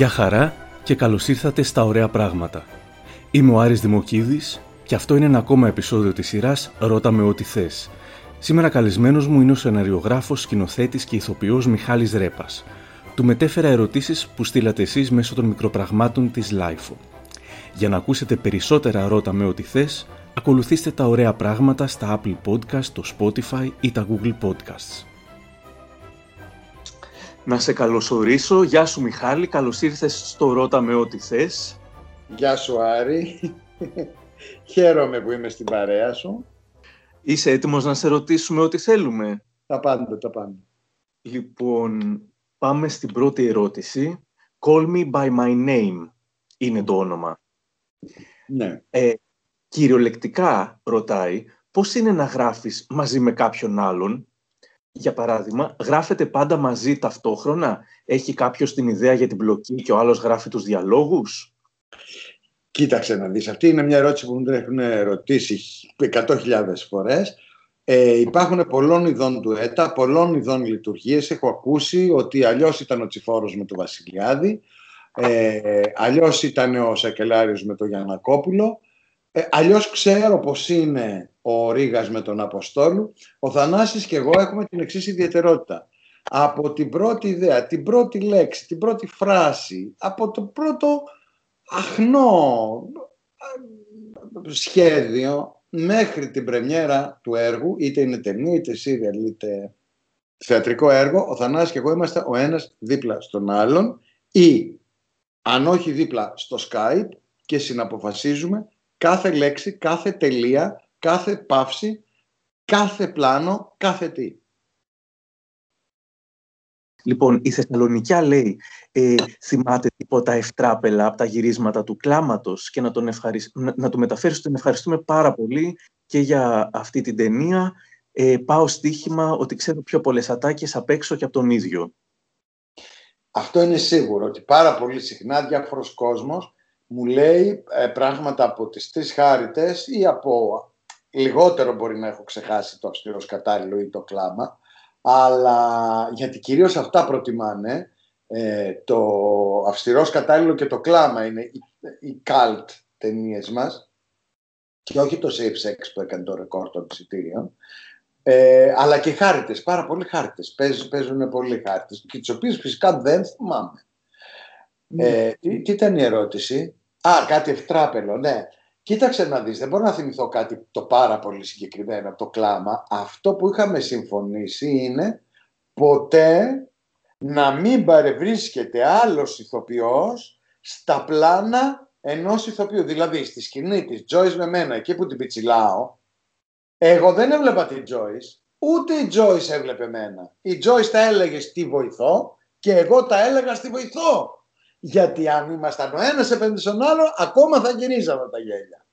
Γεια χαρά και καλώς ήρθατε στα Ωραία Πράγματα. Είμαι ο Άρης Δημοκίδης και αυτό είναι ένα ακόμα επεισόδιο της σειράς «Ρώτα με ό,τι θες». Σήμερα καλεσμένος μου είναι ο σεναριογράφος, σκηνοθέτης και ηθοποιός Μιχάλης Ρέπας. Του μετέφερα ερωτήσεις που στείλατε εσείς μέσω των μικροπραγμάτων της LIFO. Για να ακούσετε περισσότερα «Ρώτα με ό,τι θες», ακολουθήστε τα ωραία πράγματα στα Apple Podcast, το Spotify ή τα Google Podcasts. Να σε καλωσορίσω. Γεια σου Μιχάλη, καλώς ήρθες στο Ρώτα με ό,τι θες. Γεια σου Άρη. Χαίρομαι που είμαι στην παρέα σου. Είσαι έτοιμος να σε ρωτήσουμε ό,τι θέλουμε; Τα πάντα, τα πάντα. Λοιπόν, πάμε στην πρώτη ερώτηση. Call me by my name είναι το όνομα. Ναι. Ε, κυριολεκτικά ρωτάει πώς είναι να γράφεις μαζί με κάποιον άλλον για παράδειγμα, γράφετε πάντα μαζί ταυτόχρονα; Έχει κάποιος την ιδέα για την μπλοκή και ο άλλος γράφει τους διαλόγους; Κοίταξε να δεις. Αυτή είναι μια ερώτηση που μου έχουν ρωτήσει 100.000 φορές. Ε, υπάρχουν πολλών ειδών του ΕΤΑ, πολλών ειδών λειτουργίες. Έχω ακούσει ότι αλλιώς ήταν ο Τσιφόρος με τον Βασιλιάδη, ε, αλλιώς ήταν ο Σακελάριος με τον Γιανακόπουλο, ε, αλλιώς ξέρω πως είναι ο Ρήγας με τον Αποστόλου. Ο Θανάσης και εγώ έχουμε την εξής ιδιαιτερότητα. Από την πρώτη ιδέα, την πρώτη λέξη, την πρώτη φράση, από το πρώτο αχνό ε, σχέδιο μέχρι την πρεμιέρα του έργου, είτε είναι ταινία, είτε σύριαλ, είτε θεατρικό έργο, ο Θανάσης και εγώ είμαστε ο ένας δίπλα στον άλλον ή αν όχι δίπλα στο Skype και συναποφασίζουμε κάθε λέξη, κάθε τελεία, κάθε παύση, κάθε πλάνο, κάθε τι. Λοιπόν, η Θεσσαλονικιά λέει, ε, θυμάται τίποτα ευτράπελα από τα γυρίσματα του κλάματος και να, τον ευχαρισ... να, να του μεταφέρεις ότι τον ευχαριστούμε πάρα πολύ και για αυτή την ταινία. Ε, πάω στοίχημα ότι ξέρω πιο πολλές ατάκες απ' έξω και από τον ίδιο. Αυτό είναι σίγουρο, ότι πάρα πολύ συχνά διάφορος κόσμος μου λέει ε, πράγματα από τις τρεις χάριτες ή από λιγότερο μπορεί να έχω ξεχάσει το αυστηρό κατάλληλο ή το κλάμα, αλλά γιατί κυρίως αυτά προτιμάνε, ε, το αυστηρό κατάλληλο και το κλάμα είναι οι, οι cult ταινίες μας και όχι το safe sex που έκανε το ρεκόρ των εισιτήριων, ε, αλλά και χάριτες, πάρα πολλοί χάριτες, παίζουν, παίζουν πολλοί χάριτες και τις οποίες φυσικά δεν θυμάμαι. Ναι. Ε, τι, τι ήταν η ερώτηση; Α, κάτι ευτράπελο, ναι. Κοίταξε να δεις, δεν μπορώ να θυμηθώ κάτι το πάρα πολύ συγκεκριμένο από το κλάμα. Αυτό που είχαμε συμφωνήσει είναι ποτέ να μην παρευρίσκεται άλλος ηθοποιός στα πλάνα ενός ηθοποιού. Δηλαδή στη σκηνή της Joyce με μένα, εκεί που την πιτσιλάω, εγώ δεν έβλεπα την Joyce, ούτε η Joyce έβλεπε μένα. Η Joyce τα έλεγε στη βοηθό και εγώ τα έλεγα στη βοηθό. Γιατί αν ήμασταν ο ένας επένδυσε στον άλλο, ακόμα θα γυρίζαμε τα γέλια.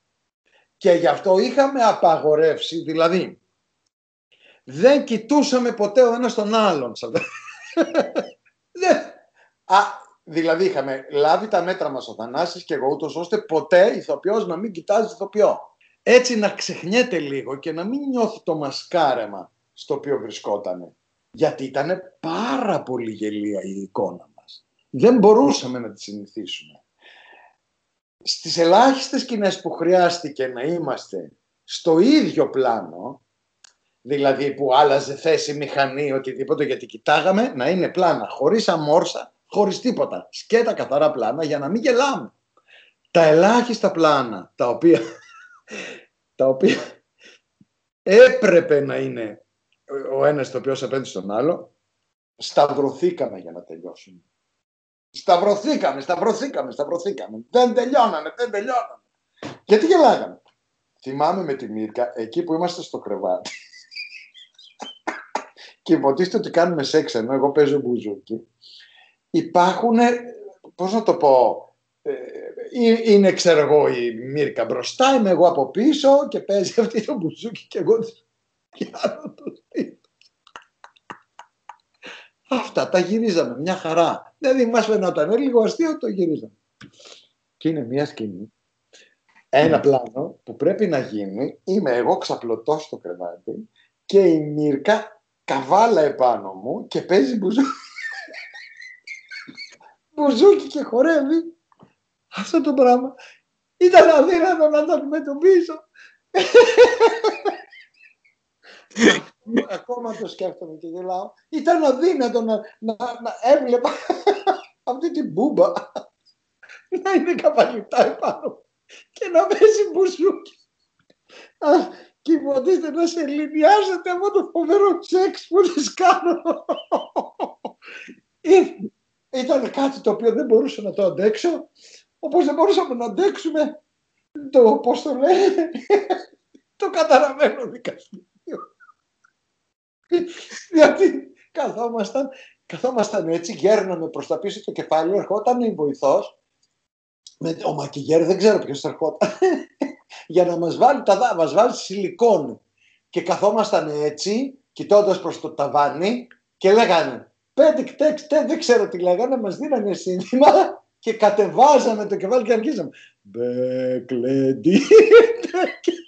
Και γι' αυτό είχαμε απαγορεύσει, δηλαδή δεν κοιτούσαμε ποτέ ο ένας τον άλλον. Α, δηλαδή είχαμε λάβει τα μέτρα μας ο Θανάσης και εγώ ούτως ώστε ποτέ ηθοποιός να μην κοιτάζει ηθοποιό. Έτσι να ξεχνιέται λίγο και να μην νιώθει το μασκάρεμα στο οποίο βρισκότανε. Γιατί ήταν πάρα πολύ γελία η εικόνα δεν μπορούσαμε να τη συνηθίσουμε. Στις ελάχιστες σκηνές που χρειάστηκε να είμαστε στο ίδιο πλάνο, δηλαδή που άλλαζε θέση μηχανή, οτιδήποτε, γιατί κοιτάγαμε να είναι πλάνα, χωρίς αμόρσα, χωρίς τίποτα. Σκέτα καθαρά πλάνα για να μην γελάμε. Τα ελάχιστα πλάνα, τα οποία, τα οποία έπρεπε να είναι ο ένας το οποίος απέναντι στον άλλο, σταυρωθήκαμε για να τελειώσουμε. Σταυρωθήκαμε, σταυρωθήκαμε, σταυρωθήκαμε. Δεν τελειώνανε, δεν τελειώνανε. Γιατί γελάγαμε; Θυμάμαι με τη Μύρκα, εκεί που είμαστε στο κρεβάτι. και υποτίθεται ότι κάνουμε σεξ ενώ εγώ παίζω μπουζούκι. Υπάρχουν, πώς να το πω, ε, είναι ξέρω εγώ η Μύρκα μπροστά, είμαι εγώ από πίσω και παίζει αυτή το μπουζούκι και εγώ πιάνω το σπίτι. Αυτά τα γυρίζαμε, μια χαρά. Δηλαδή μας φαινόταν λίγο αστείο, το γυρίζαμε. Και είναι μια σκηνή, ένα πλάνο που πρέπει να γίνει, είμαι εγώ ξαπλωτός στο κρεβάτι και η Μύρκα καβάλα επάνω μου και παίζει μπουζού. μπουζούκι και χορεύει. Αυτό το πράγμα ήταν αδύνατο να το αντιμετωπίσω. Ακόμα το σκέφτομαι και γελάω. Ήταν αδύνατο να, να, να έβλεπα αυτή την μπούμπα να είναι καπαλιτά επάνω και να παίζει μπουζούκι. Και υποτίθεται να σε λυνιάζεται από το φοβερό τσέξ που της κάνω. Ήταν κάτι το οποίο δεν μπορούσα να το αντέξω, όπως δεν μπορούσαμε να αντέξουμε το, πώς το λένε, το καταραμένο δικαστήριο. Γιατί καθόμασταν, καθόμασταν έτσι, γέρναμε προς τα πίσω το κεφάλι, ερχόταν η βοηθός, με, ο μακιγέρ δεν ξέρω ποιος ερχόταν, για να μας βάλει τα δά, μας βάλει σιλικόνη. Και καθόμασταν έτσι, κοιτώντας προς το ταβάνι και λέγανε πέντε τέξ, δεν ξέρω τι λέγανε, μας δίνανε σύνθημα και κατεβάζαμε το κεφάλι και αρχίσαμε. Μπεκλέντι.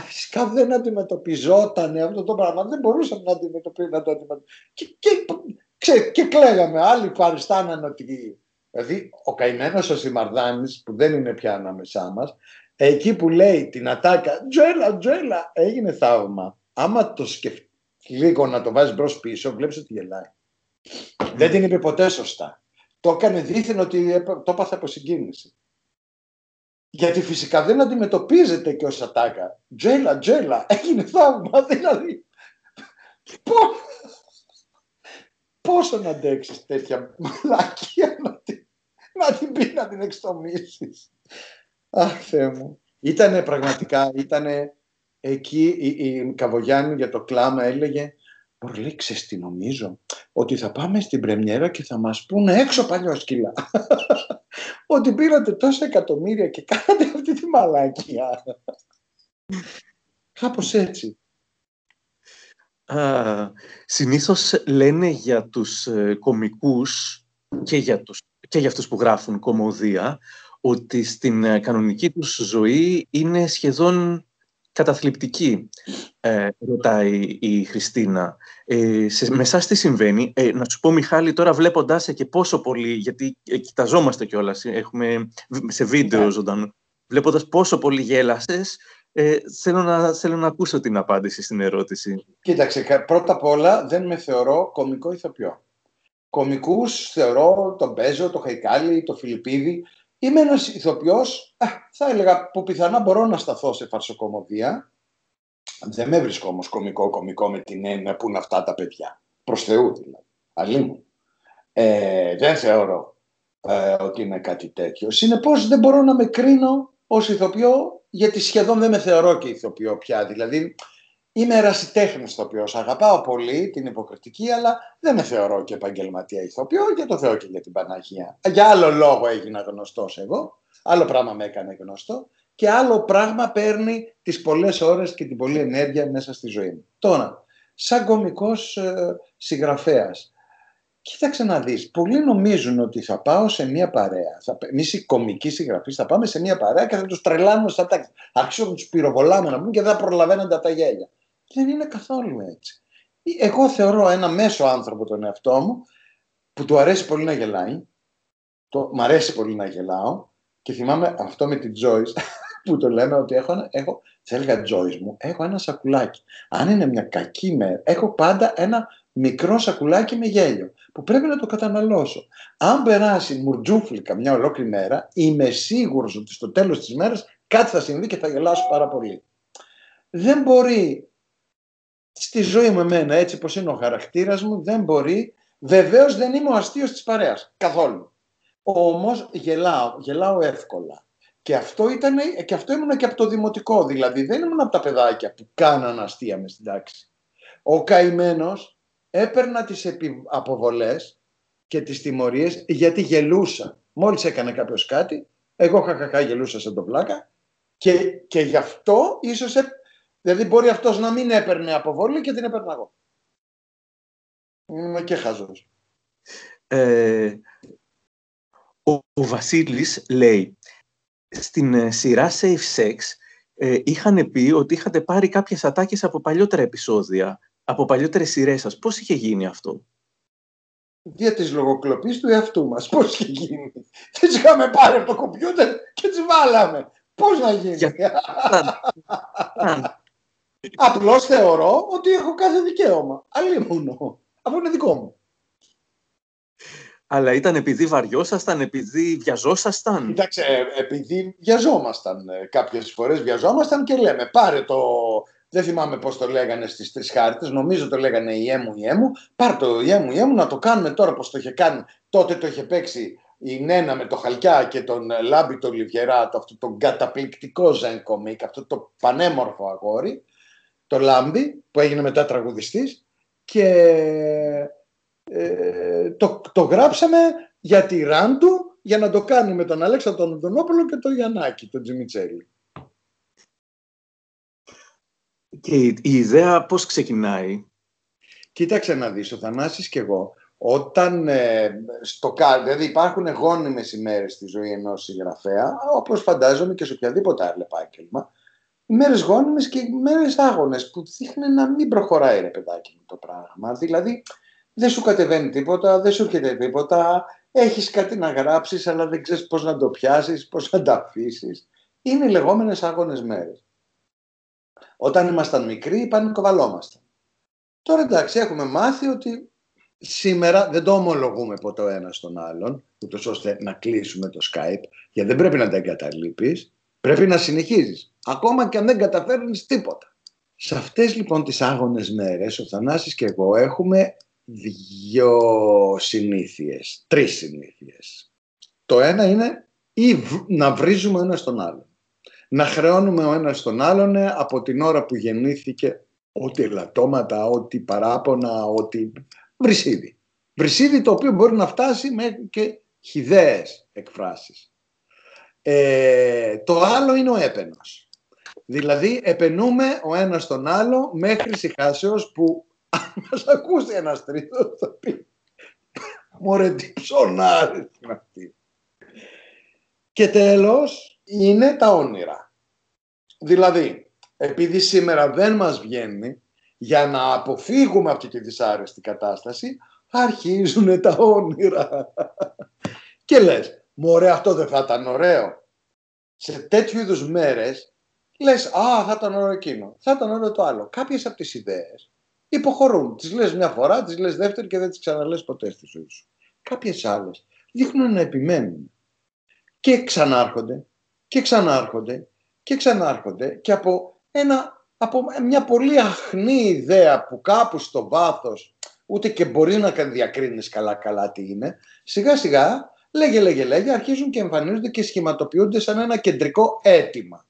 Φυσικά δεν αντιμετωπιζόταν αυτό το πράγμα. Δεν μπορούσαμε να, αντιμετωπίσουμε, να το αντιμετωπίσουμε. Και, και, και κλαίγαμε. Άλλοι παριστάναν ότι Δηλαδή, ο καημένος ο Σιμαρδάνης, που δεν είναι πια ανάμεσά μας, εκεί που λέει την ατάκα, Τζέλα, Τζέλα, έγινε θαύμα. Άμα το σκεφτεί λίγο να το βάζεις μπρος πίσω, βλέπεις ότι γελάει. Δεν την είπε ποτέ σωστά. Το έκανε δίθεν ότι το έπαθε από συγκίνηση. Γιατί φυσικά δεν αντιμετωπίζεται και ως ατάκα. Τζέλα, τζέλα, έγινε θαύμα, δηλαδή. Πόσο να αντέξεις τέτοια μαλακία να την, να την πει να την εξτομίσεις. Αχ, Θεέ μου. Ήτανε πραγματικά, ήτανε εκεί η, η Καβογιάννη για το κλάμα έλεγε Μπορεί, τι νομίζω, ότι θα πάμε στην πρεμιέρα και θα μας πούνε έξω παλιός σκυλά. Ότι πήρατε τόσα εκατομμύρια και κάνατε αυτή τη μαλάκια. Κάπως έτσι. Α, συνήθως λένε για τους ε, κομικούς και για, τους, και για αυτούς που γράφουν κομμωδία ότι στην ε, κανονική τους ζωή είναι σχεδόν καταθλιπτική, ε, ρωτάει η Χριστίνα. Ε, σε, με εσάς τι συμβαίνει; Ε, να σου πω, Μιχάλη, τώρα βλέποντάς σε και πόσο πολύ, γιατί ε, κοιταζόμαστε κιόλας, έχουμε σε βίντεο yeah. ζωντανό, βλέποντας πόσο πολύ γέλασες, ε, θέλω, να, θέλω να ακούσω την απάντηση στην ερώτηση. Κοίταξε, πρώτα απ' όλα δεν με θεωρώ κομικό ηθοποιό. Κομικούς θεωρώ τον Μπέζο, τον Χαϊκάλη, τον Φιλιππίδη. Είμαι ένας ηθοποιός, θα έλεγα, που πιθανά μπορώ να σταθώ σε φαρσοκομωδία. Δεν με βρίσκω όμως κομικό, κομικό με την έννοια που είναι αυτά τα παιδιά. Προς Θεού δηλαδή. Αλλήμου. Ε, δεν θεωρώ ε, ότι είναι κάτι τέτοιο. Συνεπώς δεν μπορώ να με κρίνω ως ηθοποιό, γιατί σχεδόν δεν με θεωρώ και ηθοποιό πια. Δηλαδή, Είμαι ερασιτέχνης ηθοποιό. Αγαπάω πολύ την υποκριτική, αλλά δεν με θεωρώ και επαγγελματία ηθοποιό και το θεώ και για την Παναγία. Για άλλο λόγο έγινα γνωστός εγώ, άλλο πράγμα με έκανε γνωστό και άλλο πράγμα παίρνει τις πολλές ώρες και την πολλή ενέργεια μέσα στη ζωή μου. Τώρα, σαν κομικός ε, συγγραφέας, κοίταξε να δεις. Πολλοί νομίζουν ότι θα πάω σε μια παρέα. Εμείς οι κομικοί συγγραφείς θα πάμε σε μια παρέα και θα τους τρελάνουμε στα τάξη. Αρχίσω να τους πυροβολάμε να πούμε και δεν θα προλαβαίνονται τα γέλια. Δεν είναι καθόλου έτσι. Εγώ θεωρώ ένα μέσο άνθρωπο τον εαυτό μου που του αρέσει πολύ να γελάει. Το, μ' αρέσει πολύ να γελάω και θυμάμαι αυτό με την Joyce που το λέμε ότι έχω, έχω θα έλεγα Joyce μου, έχω ένα σακουλάκι. Αν είναι μια κακή μέρα, έχω πάντα ένα μικρό σακουλάκι με γέλιο που πρέπει να το καταναλώσω. Αν περάσει μουρτζούφλικα μια ολόκληρη μέρα, είμαι σίγουρος ότι στο τέλος της μέρας κάτι θα συμβεί και θα γελάσω πάρα πολύ. Δεν μπορεί στη ζωή μου εμένα, έτσι πως είναι ο χαρακτήρας μου, δεν μπορεί. Βεβαίως δεν είμαι ο αστείος της παρέας, καθόλου. Όμως γελάω, γελάω εύκολα. Και αυτό, ήταν, και αυτό ήμουν και από το δημοτικό, δηλαδή δεν ήμουν από τα παιδάκια που κάναν αστεία μες στην τάξη. Ο καημένος έπαιρνα τις αποβολές και τις τιμωρίες γιατί γελούσα. Μόλις έκανε κάποιος κάτι, εγώ χαχαχά γελούσα σαν τον πλάκα και, και γι' αυτό ίσως Δηλαδή μπορεί αυτός να μην έπαιρνε αποβολή και την έπαιρνα εγώ. Είμαι και χαζός. Ε, ο, ο Βασίλης λέει, στην ε, σειρά Safe Sex ε, είχαν πει ότι είχατε πάρει κάποιες ατάκες από παλιότερα επεισόδια, από παλιότερες σειρές σας. Πώς είχε γίνει αυτό; δια της λογοκλοπής του εαυτού μας. Πώς είχε γίνει; Τις είχαμε πάρει από το κομπιούτερ και τις βάλαμε. Πώς να γίνει; Απλώς θεωρώ ότι έχω κάθε δικαίωμα. Αλλήμωνο. Αυτό είναι δικό μου. Αλλά ήταν επειδή βαριόσασταν, επειδή βιαζόσασταν. Κοίταξε, ε, επειδή βιαζόμασταν. Ε, κάποιες φορές βιαζόμασταν και λέμε πάρε το... Δεν θυμάμαι πώς το λέγανε στις τρεις χάρτες, νομίζω το λέγανε η έμου η έμου. Πάρε το η έμου η έμου να το κάνουμε τώρα πώς το είχε κάνει. Τότε το είχε παίξει η Νένα με το Χαλκιά και τον Λάμπη το Λιβιερά, το, αυτό το καταπληκτικό Ζεν Κομίκ, αυτό το πανέμορφο αγόρι, το Λάμπη που έγινε μετά τραγουδιστής και ε, το, το γράψαμε για τη Ράντου για να το κάνει με τον Αλέξανδρο τον Οδονόπουλο και τον Γιαννάκη, τον Τζιμιτσέλη. Και η, η ιδέα πώς ξεκινάει; Κοίταξε να δεις, ο Θανάσης και εγώ, όταν ε, στο δηλαδή υπάρχουν γόνιμες ημέρες στη ζωή ενός συγγραφέα, όπως φαντάζομαι και σε οποιαδήποτε άλλο επάγγελμα, μέρες γόνιμες και μέρες άγονες που δείχνουν να μην προχωράει ρε παιδάκι μου το πράγμα. Δηλαδή δεν σου κατεβαίνει τίποτα, δεν σου έρχεται τίποτα, έχεις κάτι να γράψεις αλλά δεν ξέρεις πώς να το πιάσεις, πώς να το αφήσεις. Είναι οι λεγόμενες άγονες μέρες. Όταν ήμασταν μικροί πανικοβαλόμασταν. Τώρα εντάξει έχουμε μάθει ότι σήμερα δεν το ομολογούμε ποτέ ο ένας τον άλλον, ούτως ώστε να κλείσουμε το Skype, γιατί δεν πρέπει να τα εγκαταλείπεις, πρέπει να συνεχίζεις, ακόμα και αν δεν καταφέρνεις τίποτα. Σε αυτές λοιπόν τις άγονες μέρες, ο Θανάσης και εγώ έχουμε δύο συνήθειες, τρεις συνήθειες. Το ένα είναι ή να βρίζουμε ένα στον άλλο. Να χρεώνουμε ο ένας τον άλλον από την ώρα που γεννήθηκε ό,τι ελαττώματα, ό,τι παράπονα, ό,τι βρυσίδι. Βρυσίδι το οποίο μπορεί να φτάσει μέχρι και χιδαίες εκφράσεις. Ε, το άλλο είναι ο έπαινος. Δηλαδή επενούμε ο ένας τον άλλο μέχρι συχάσεως που αν μας ακούσει ένας τρίτος θα πει «Μωρέ τι ψωνάρες είναι αυτή». Και τέλος είναι τα όνειρα. Δηλαδή, επειδή σήμερα δεν μας βγαίνει, για να αποφύγουμε αυτή τη δυσάρεστη κατάσταση, αρχίζουν τα όνειρα. Και λες, μωρέ αυτό δεν θα ήταν ωραίο. Σε τέτοιου είδους μέρες, λες, α, θα ήταν ωραίο εκείνο, θα ήταν ωραίο το άλλο. Κάποιες από τις ιδέες υποχωρούν. Τις λες μια φορά, τις λες δεύτερη και δεν τις ξαναλές ποτέ στη ζωή σου. Κάποιες άλλες δείχνουν να επιμένουν και ξανάρχονται και ξανάρχονται και ξανάρχονται και από, ένα, από μια πολύ αχνή ιδέα που κάπου στο βάθος ούτε και μπορεί να διακρίνεις καλά καλά τι είναι, σιγά σιγά λέγε λέγε λέγε αρχίζουν και εμφανίζονται και σχηματοποιούνται σαν ένα κεντρικό αίτημα.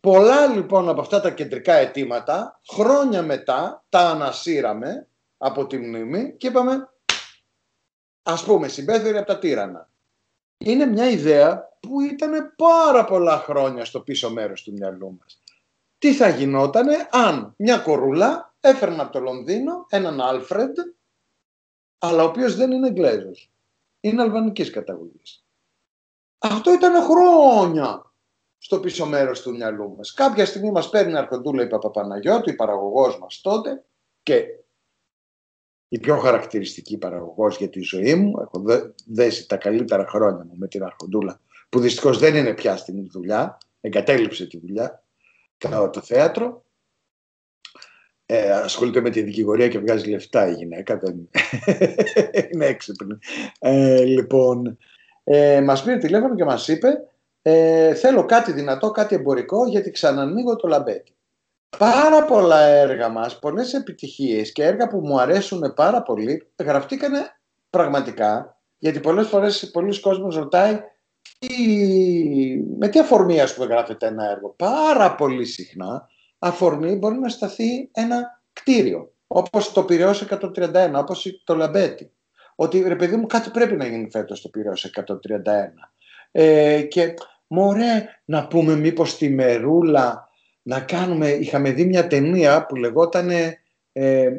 Πολλά λοιπόν από αυτά τα κεντρικά αιτήματα χρόνια μετά τα ανασύραμε από τη μνήμη και είπαμε ας πούμε συμπέθερη από τα τύρανα. Είναι μια ιδέα που ήταν πάρα πολλά χρόνια στο πίσω μέρος του μυαλού μας. Τι θα γινότανε αν μια κορούλα έφερνε από το Λονδίνο έναν Άλφρεντ αλλά ο οποίος δεν είναι Εγγλέζος. Είναι αλβανικής καταγωγής. Αυτό ήταν χρόνια στο πίσω μέρος του μυαλού μας. Κάποια στιγμή μας παίρνει αρχοντούλα η Παπαπαναγιώτου, η παραγωγός μας τότε και η πιο χαρακτηριστική παραγωγός για τη ζωή μου. Έχω δέσει τα καλύτερα χρόνια μου με την αρχοντούλα που δυστυχώς δεν είναι πια στην δουλειά, εγκατέλειψε τη δουλειά, κατά το θέατρο. Ε, ασχολείται με τη δικηγορία και βγάζει λεφτά η γυναίκα, δεν είναι έξυπνη. Ε, λοιπόν, ε, μας πήρε τηλέφωνο και μας είπε ε, θέλω κάτι δυνατό, κάτι εμπορικό γιατί ξανανοίγω το λαμπέτι. Πάρα πολλά έργα μας, πολλές επιτυχίες και έργα που μου αρέσουν πάρα πολύ γραφτήκανε πραγματικά γιατί πολλές φορές πολλοί κόσμος ρωτάει με τι αφορμή ας πούμε γράφεται ένα έργο; Πάρα πολύ συχνά αφορμή μπορεί να σταθεί ένα κτίριο όπως το Πυραιός 131, όπως το Λαμπέτι. Ότι ρε παιδί μου κάτι πρέπει να γίνει φέτος στο Πυραιός 131. Ε, και μωρέ να πούμε μήπως τη Μερούλα να κάνουμε, είχαμε δει μια ταινία που λεγόταν, ε,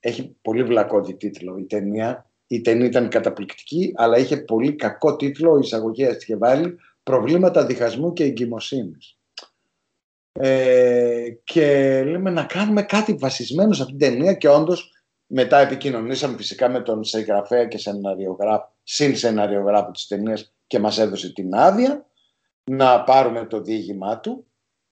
έχει πολύ βλακώδη τίτλο η ταινία, η ταινία ήταν καταπληκτική αλλά είχε πολύ κακό τίτλο, η εισαγωγή είχε βάλει προβλήματα διχασμού και εγκυμοσύνης. Ε, και λέμε να κάνουμε κάτι βασισμένο σε αυτήν την ταινία και όντως Μετά επικοινωνήσαμε φυσικά με τον συγγραφέα και σεναριογράφο, συν σεναριογράφο της ταινίας και μας έδωσε την άδεια να πάρουμε το διήγημά του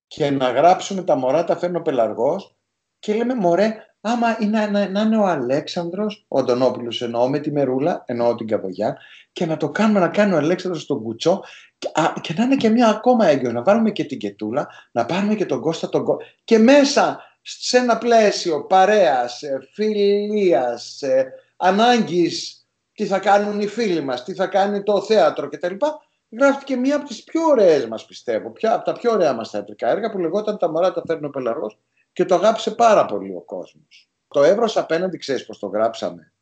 και να γράψουμε τα μωρά τα φέρνει ο Πελαργός και λέμε μωρέ άμα είναι, να, να είναι ο Αλέξανδρος, ο Αντωνόπουλος εννοώ με τη Μερούλα, εννοώ την Καβογιά και να το κάνουμε να κάνει ο Αλέξανδρος τον Κουτσό και, α, και να είναι και μια ακόμα έγκυο, να βάλουμε και την Κετούλα, να πάρουμε και τον Κώστα τον Κώστα και μέσα σε ένα πλαίσιο παρέας, ε, φιλίας, ε, ανάγκης, τι θα κάνουν οι φίλοι μας, τι θα κάνει το θέατρο κτλ. Γράφτηκε μία από τις πιο ωραίες μας πιστεύω, ποια, από τα πιο ωραία μας θεατρικά έργα που λεγόταν «Τα μωρά τα φέρνει ο Πελαργός» και το αγάπησε πάρα πολύ ο κόσμος. Το Εύρος απέναντι, ξέρεις πώς το γράψαμε.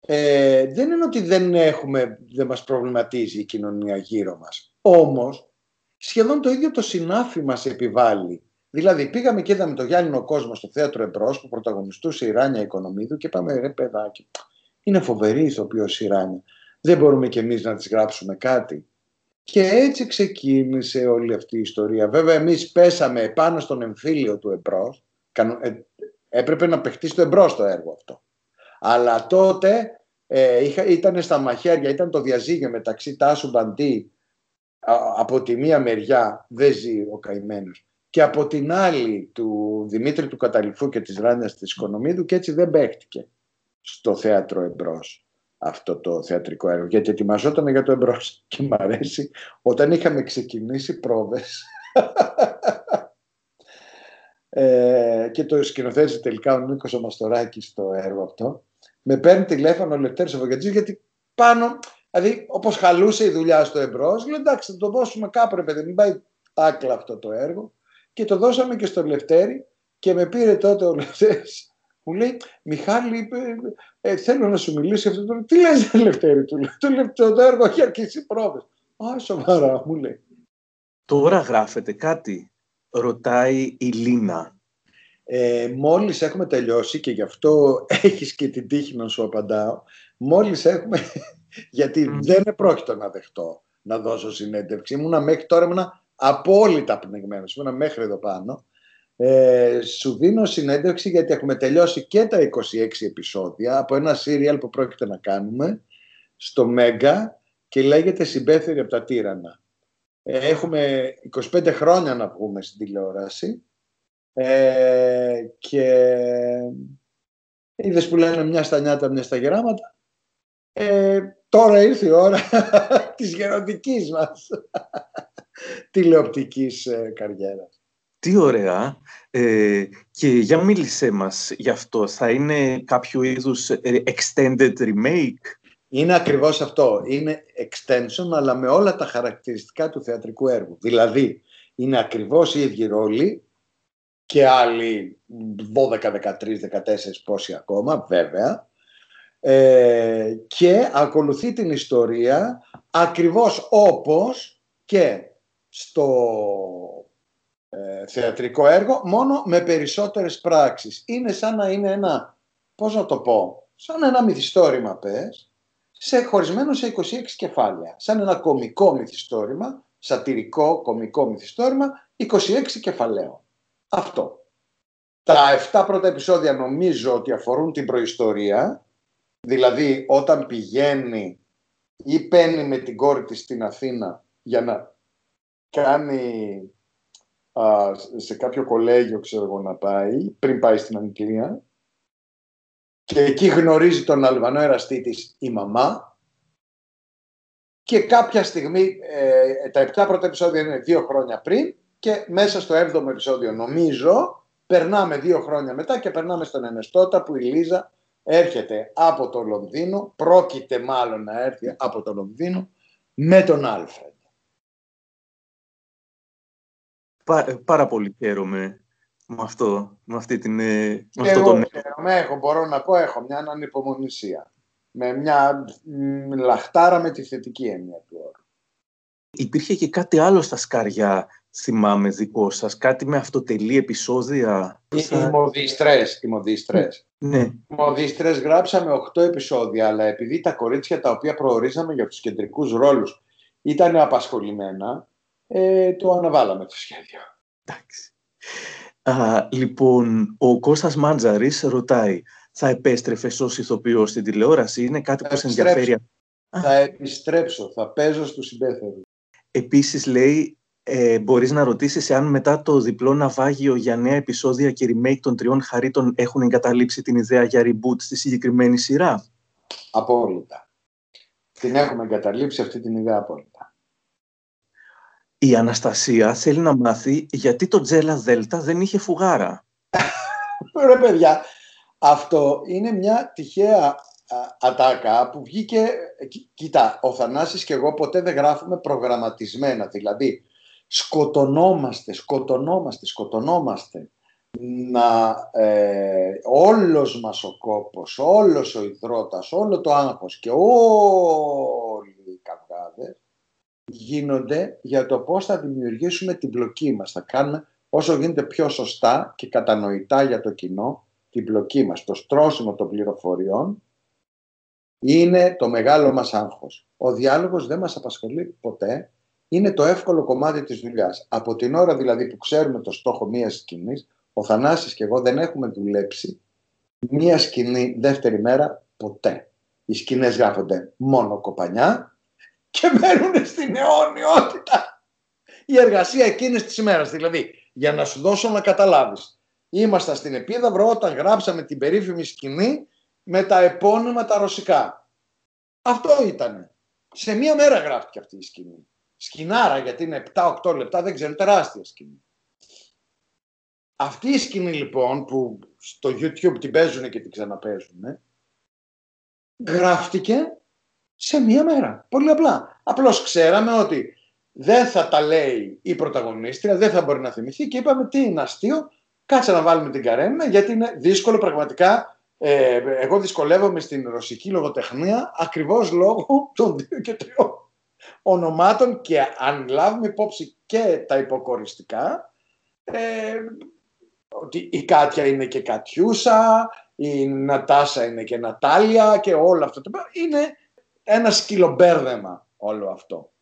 Ε, δεν είναι ότι δεν έχουμε, δεν μας προβληματίζει η κοινωνία γύρω μας. Όμως, σχεδόν το ίδιο το συνάφη μας επιβάλλει Δηλαδή, πήγαμε και είδαμε το Γιάννη κόσμο στο θέατρο Εμπρός που πρωταγωνιστούσε η Ράνια Οικονομίδου και είπαμε ρε παιδάκι, είναι φοβερή ηθοποιός η Ράνια. Δεν μπορούμε κι εμείς να της γράψουμε κάτι. Και έτσι ξεκίνησε όλη αυτή η ιστορία. Βέβαια, εμείς πέσαμε πάνω στον εμφύλιο του Εμπρός. Ε, έπρεπε να παιχτεί στο Εμπρός το έργο αυτό. Αλλά τότε ε, είχα, ήταν στα μαχαίρια, ήταν το διαζύγιο μεταξύ Τάσου Μπαντή από τη μία μεριά, δεν ζει ο καημένος, και από την άλλη του Δημήτρη του Καταληφού και της Ράνιας της Οικονομίδου και έτσι δεν παίχτηκε στο θέατρο εμπρός αυτό το θεατρικό έργο. Γιατί ετοιμαζόταν για το εμπρός και μου αρέσει όταν είχαμε ξεκινήσει πρόβες. Ε, και το σκηνοθέτησε τελικά ο Νίκος ο Μαστοράκης στο έργο αυτό. Με παίρνει τηλέφωνο ο Λευτέρης ο γιατί πάνω δηλαδή όπως χαλούσε η δουλειά στο εμπρός λέει εντάξει θα το δώσουμε κάπου ρε παιδί μην πάει άκλα αυτό το έργο. Και το δώσαμε και στο Λευτέρη και με πήρε τότε ο Λευτέρης μου λέει Μιχάλη ε, θέλω να σου μιλήσει αυτό το τι λες Λευτέρη του λέει το, λεπτό, το έργο έχει αρχίσει πρόβες α σοβαρά μου λέει Τώρα γράφετε κάτι ρωτάει η Λίνα ε, μόλις έχουμε τελειώσει και γι' αυτό έχεις και την τύχη να σου απαντάω μόλις έχουμε γιατί mm. δεν επρόκειτο να δεχτώ να δώσω συνέντευξη ήμουνα μέχρι τώρα ήμουνα απόλυτα πνιγμένος, ήμουν μέχρι εδώ πάνω. Ε, σου δίνω συνέντευξη γιατί έχουμε τελειώσει και τα 26 επεισόδια από ένα σύριαλ που πρόκειται να κάνουμε στο Μέγκα και λέγεται «Συμπέθερη από τα τύρανα». Ε, έχουμε 25 χρόνια να βγούμε στην τηλεόραση ε, και είδες που λένε μια στα νιάτα, μια στα γεράματα. Ε, τώρα ήρθε η ώρα της γεροντικής μας τηλεοπτικής ε, καριέρας. Τι ωραία. Ε, και για μίλησέ μας γι' αυτό. Θα είναι κάποιο είδους ε, extended remake; Είναι ακριβώς αυτό. Είναι extension, αλλά με όλα τα χαρακτηριστικά του θεατρικού έργου. Δηλαδή, είναι ακριβώς οι ίδιοι ρόλοι και άλλοι 12, 13, 14 πόσοι ακόμα, βέβαια. Ε, και ακολουθεί την ιστορία ακριβώς όπως και στο ε, θεατρικό έργο μόνο με περισσότερες πράξεις. Είναι σαν να είναι ένα, πώς να το πω, σαν ένα μυθιστόρημα πες, σε, χωρισμένο σε 26 κεφάλαια. Σαν ένα κομικό μυθιστόρημα, σατυρικό κομικό μυθιστόρημα, 26 κεφαλαίων. Αυτό. Τα 7 πρώτα επεισόδια νομίζω ότι αφορούν την προϊστορία, δηλαδή όταν πηγαίνει ή παίρνει με την κόρη της στην Αθήνα για να κάνει α, σε κάποιο κολέγιο, ξέρω εγώ, να πάει, πριν πάει στην Αγγλία. Και εκεί γνωρίζει τον Αλβανό εραστή της η μαμά. Και κάποια στιγμή, ε, τα επτά πρώτα επεισόδια είναι δύο χρόνια πριν και μέσα στο έβδομο επεισόδιο νομίζω περνάμε δύο χρόνια μετά και περνάμε στον Ενεστώτα που η Λίζα έρχεται από το Λονδίνο, πρόκειται μάλλον να έρθει από το Λονδίνο με τον Άλφρεντ. Πάρα πολύ χαίρομαι με αυτό, με αυτή την... Με αυτό εγώ χαίρομαι, έχω, μπορώ να πω, έχω μια ανυπομονησία. Με μια λαχτάρα με τη θετική έννοια του όρου. Υπήρχε και κάτι άλλο στα σκαριά, θυμάμαι, δικό σας, κάτι με αυτοτελή επεισόδια; Οι, οι μοδίστρες, οι μοδίστρες. Ναι. Οι μοδίστρες γράψαμε 8 επεισόδια, αλλά επειδή τα κορίτσια τα οποία προορίζαμε για τους κεντρικούς ρόλους ήταν απασχολημένα, ε, το αναβάλαμε το σχέδιο. Εντάξει. Α, λοιπόν, ο Κώστας Μάντζαρης ρωτάει θα επέστρεφες ως ηθοποιός στην τηλεόραση, είναι κάτι που σε ενδιαφέρει. Θα επιστρέψω, θα παίζω στους συμπέθερους. Επίσης λέει, ε, μπορείς να ρωτήσεις αν μετά το διπλό ναυάγιο για νέα επεισόδια και remake των τριών χαρίτων έχουν εγκαταλείψει την ιδέα για reboot στη συγκεκριμένη σειρά; Απόλυτα. Την έχουμε εγκαταλείψει αυτή την ιδέα απόλυτα. Η Αναστασία θέλει να μάθει γιατί το Τζέλα Δέλτα δεν είχε φουγάρα. Ρε παιδιά, αυτό είναι μια τυχαία ατάκα που βγήκε... Κοίτα, ο Θανάσης και εγώ ποτέ δεν γράφουμε προγραμματισμένα. Δηλαδή, σκοτωνόμαστε, σκοτωνόμαστε, σκοτωνόμαστε να ε, όλος μας ο κόπος, όλος ο υδρότας, όλο το άγχος και όλοι οι καυγάδες γίνονται για το πώς θα δημιουργήσουμε την μπλοκή μας. Θα κάνουμε όσο γίνεται πιο σωστά και κατανοητά για το κοινό την μπλοκή μας. Το στρώσιμο των πληροφοριών είναι το μεγάλο μας άγχος. Ο διάλογος δεν μας απασχολεί ποτέ. Είναι το εύκολο κομμάτι της δουλειάς. Από την ώρα δηλαδή που ξέρουμε το στόχο μιας σκηνής, ο Θανάσης και εγώ δεν έχουμε δουλέψει μία σκηνή δεύτερη μέρα ποτέ. Οι σκηνές γράφονται μόνο κοπανιά και μένουν στην αιώνιότητα. Η εργασία εκείνης της ημέρας. Δηλαδή, για να σου δώσω να καταλάβεις. Ήμασταν στην Επίδαυρο όταν γράψαμε την περίφημη σκηνή με τα επώνυμα τα ρωσικά. Αυτό ήταν. Σε μία μέρα γράφτηκε αυτή η σκηνή. Σκηνάρα γιατί είναι 7-8 λεπτά, δεν ξέρω, τεράστια σκηνή. Αυτή η σκηνή λοιπόν που στο YouTube την παίζουν και την ξαναπαίζουν γράφτηκε σε μία μέρα. Πολύ απλά. Απλώς ξέραμε ότι δεν θα τα λέει η πρωταγωνίστρια, δεν θα μπορεί να θυμηθεί και είπαμε τι είναι αστείο, κάτσε να βάλουμε την Καρένα γιατί είναι δύσκολο πραγματικά ε, εγώ δυσκολεύομαι στην ρωσική λογοτεχνία ακριβώς λόγω των δύο και τριών ονομάτων και αν λάβουμε υπόψη και τα υποκοριστικά ε, ότι η Κάτια είναι και Κατιούσα, η Νατάσα είναι και Νατάλια και όλα αυτά. Είναι ένα σκυλομπέρδεμα όλο αυτό.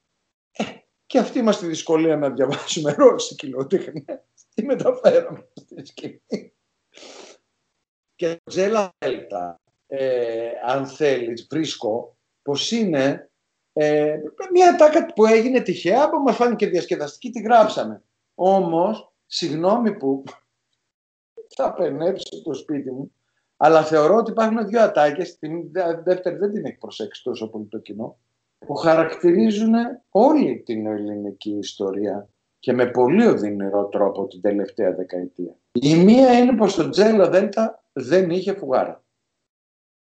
Ε, και αυτή μας τη δυσκολία να διαβάσουμε ρώσικη λογοτεχνία. Τι μεταφέραμε στη σκηνή. Και το Τζέλα Δέλτα, ε, αν θέλεις, βρίσκω πως είναι ε, μια τάκα που έγινε τυχαία, που μας φάνηκε διασκεδαστική, τη γράψαμε. Όμως, συγγνώμη που θα πενέψει το σπίτι μου, αλλά θεωρώ ότι υπάρχουν δύο ατάκες, την δεύτερη δεν την έχει προσέξει τόσο πολύ το κοινό, που χαρακτηρίζουν όλη την ελληνική ιστορία και με πολύ οδυνηρό τρόπο την τελευταία δεκαετία. Η μία είναι πως το Τζέλο Δέλτα δεν είχε φουγάρα.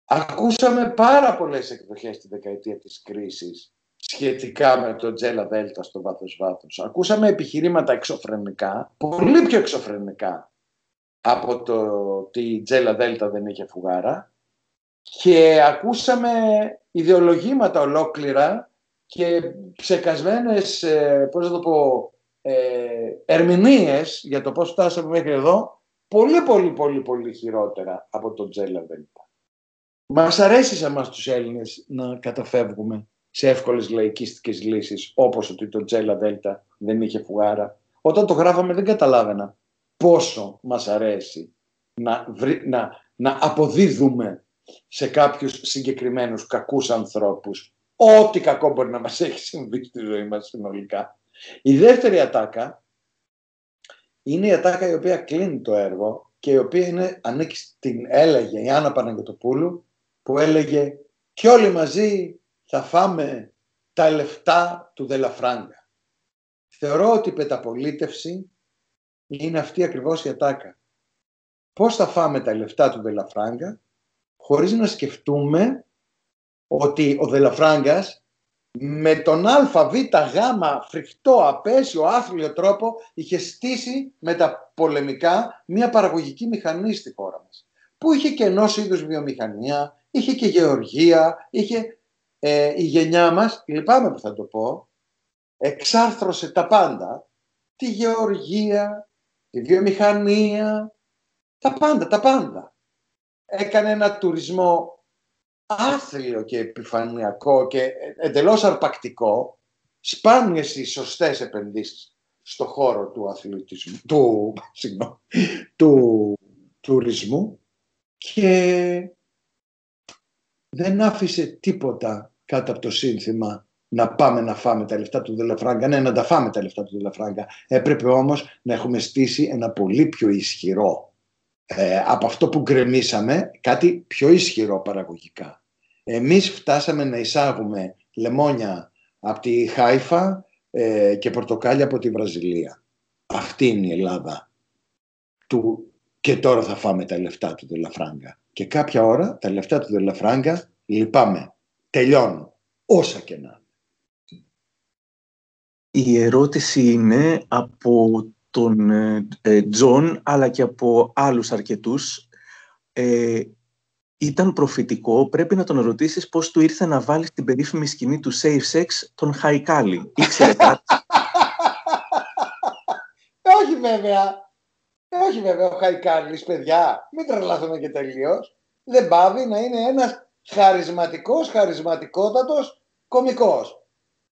Ακούσαμε πάρα πολλές εκδοχές τη δεκαετία της κρίσης σχετικά με το Τζέλα Δέλτα στο βάθος βάθος. Ακούσαμε επιχειρήματα εξωφρενικά, πολύ πιο εξωφρενικά από το ότι η Τζέλα Δέλτα δεν είχε φουγάρα και ακούσαμε ιδεολογήματα ολόκληρα και ψεκασμένες, ε, πώς θα το πω, ε, ερμηνείες για το πώς φτάσαμε μέχρι εδώ πολύ πολύ πολύ πολύ χειρότερα από τον Τζέλα Δέλτα. Μας αρέσει σε εμάς τους Έλληνες να καταφεύγουμε σε εύκολες λαϊκίστικες λύσεις όπως ότι το Τζέλα Δέλτα δεν είχε φουγάρα. Όταν το γράφαμε δεν καταλάβαινα πόσο μας αρέσει να, να, να αποδίδουμε σε κάποιους συγκεκριμένους κακούς ανθρώπους ό,τι κακό μπορεί να μας έχει συμβεί στη ζωή μας συνολικά. Η δεύτερη ατάκα είναι η ατάκα η οποία κλείνει το έργο και η οποία είναι, ανήκει στην έλεγε η Άννα Παναγιωτοπούλου που έλεγε και όλοι μαζί θα φάμε τα λεφτά του Δελαφράγκα. Θεωρώ ότι η πεταπολίτευση είναι αυτή ακριβώς η ατάκα. Πώς θα φάμε τα λεφτά του Δελαφράγκα χωρίς να σκεφτούμε ότι ο Δελαφράγκας με τον ΑΒ γ φρικτό, απέσιο, άθλιο τρόπο είχε στήσει με τα πολεμικά μια παραγωγική μηχανή στη χώρα μας. Που είχε και ενός είδους βιομηχανία, είχε και γεωργία, είχε ε, η γενιά μας, λυπάμαι που θα το πω, εξάρθρωσε τα πάντα, τη γεωργία, τη βιομηχανία, τα πάντα, τα πάντα. Έκανε ένα τουρισμό άθλιο και επιφανειακό και εντελώς αρπακτικό, σπάνιες οι σωστές επενδύσεις στο χώρο του αθλητισμού, του, συγγνώ, του τουρισμού και δεν άφησε τίποτα κάτω από το σύνθημα να πάμε να φάμε τα λεφτά του Δελαφράγκα. Ναι, να τα φάμε τα λεφτά του Δελαφράγκα. Έπρεπε όμως να έχουμε στήσει ένα πολύ πιο ισχυρό ε, από αυτό που γκρεμίσαμε, κάτι πιο ισχυρό παραγωγικά. Εμείς φτάσαμε να εισάγουμε λεμόνια από τη Χάιφα ε, και πορτοκάλια από τη Βραζιλία. Αυτή είναι η Ελλάδα του και τώρα θα φάμε τα λεφτά του Δελαφράγκα. Και κάποια ώρα τα λεφτά του Δελαφράγκα λυπάμαι. Τελειώνουν. Όσα και να. Η ερώτηση είναι από τον ε, ε, Τζον αλλά και από άλλους αρκετούς. Ε, ήταν προφητικό, πρέπει να τον ρωτήσεις πώς του ήρθε να βάλει στην περίφημη σκηνή του Safe Sex τον Χαϊκάλη. Ήξερε κάτι; Όχι βέβαια. Όχι βέβαια ο Χαϊκάλης, παιδιά. Μην τρελαθούμε και τελείως. Δεν πάβει να είναι ένας χαρισματικός, χαρισματικότατος κομικός.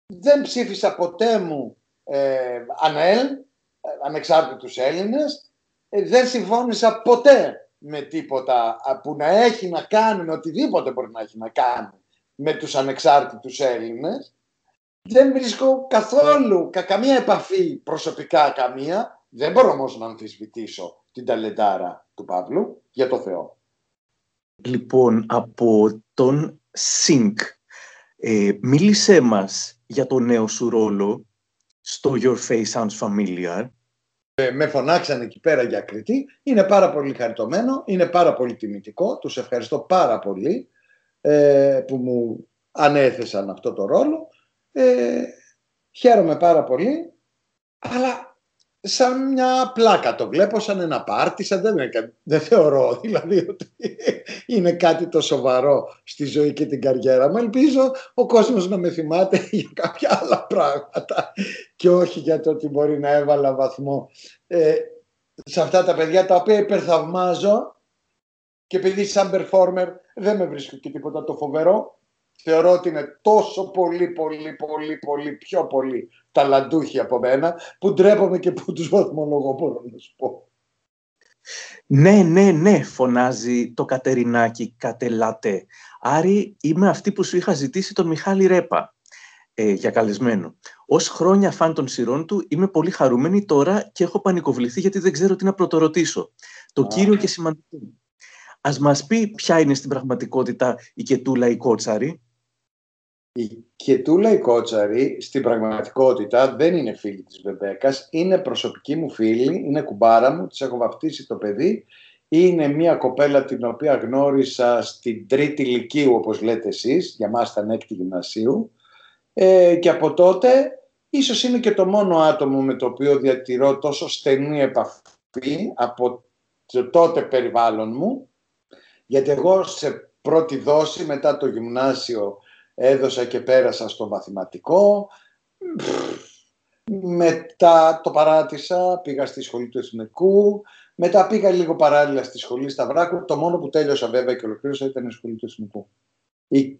Δεν ψήφισα ποτέ μου ε, ΑΝΕΛ, ε, ανεξάρτητους Έλληνες. Ε, δεν συμφώνησα ποτέ με τίποτα που να έχει να κάνει με οτιδήποτε μπορεί να έχει να κάνει με τους ανεξάρτητους Έλληνες. Δεν βρίσκω καθόλου καμία επαφή προσωπικά καμία. Δεν μπορώ όμως να αμφισβητήσω την ταλεντάρα του Παύλου, για το Θεό. Λοιπόν, από τον Σινκ, ε, μίλησέ μας για το νέο σου ρόλο στο Your Face Sounds Familiar. Ε, με φωνάξαν εκεί πέρα για κριτή. Είναι πάρα πολύ χαριτωμένο, είναι πάρα πολύ τιμητικό. Τους ευχαριστώ πάρα πολύ ε, που μου ανέθεσαν αυτό το ρόλο. Ε, χαίρομαι πάρα πολύ, αλλά σαν μια πλάκα το βλέπω, σαν ένα πάρτι, σαν δεν, δεν θεωρώ δηλαδή ότι είναι κάτι το σοβαρό στη ζωή και την καριέρα μου. Ελπίζω ο κόσμος να με θυμάται για κάποια άλλα πράγματα και όχι για το ότι μπορεί να έβαλα βαθμό ε, σε αυτά τα παιδιά τα οποία υπερθαυμάζω και επειδή σαν performer δεν με βρίσκω και τίποτα το φοβερό θεωρώ ότι είναι τόσο πολύ, πολύ, πολύ, πολύ, πιο πολύ ταλαντούχοι από μένα, που ντρέπομαι και που τους βαθμολογώ, μπορώ να σου πω. Ναι, ναι, ναι, φωνάζει το Κατερινάκι κατελάτε. Άρη, είμαι αυτή που σου είχα ζητήσει τον Μιχάλη Ρέπα ε, για καλεσμένο. Ω χρόνια φαν των σειρών του, είμαι πολύ χαρούμενη τώρα και έχω πανικοβληθεί γιατί δεν ξέρω τι να πρωτορωτήσω. Το κύριο και σημαντικό. Ας μας πει ποια είναι στην πραγματικότητα η Κετούλα η Κότσαρη. Η Κετούλα η Κότσαρη στην πραγματικότητα δεν είναι φίλη της Βεμπέκας, είναι προσωπική μου φίλη, είναι κουμπάρα μου, της έχω βαφτίσει το παιδί. Είναι μια κοπέλα την οποία γνώρισα στην τρίτη ηλικίου όπως λέτε εσείς, για μας ήταν έκτη γυμνασίου. Ε, και από τότε ίσως είναι και το μόνο άτομο με το οποίο διατηρώ τόσο στενή επαφή από το τότε περιβάλλον μου. Γιατί εγώ σε πρώτη δόση μετά το γυμνάσιο έδωσα και πέρασα στο μαθηματικό. Μετά το παράτησα, πήγα στη σχολή του Εθνικού. Μετά πήγα λίγο παράλληλα στη σχολή στα Βράκου. Το μόνο που τέλειωσα βέβαια και ολοκλήρωσα ήταν η σχολή του Εθνικού. Η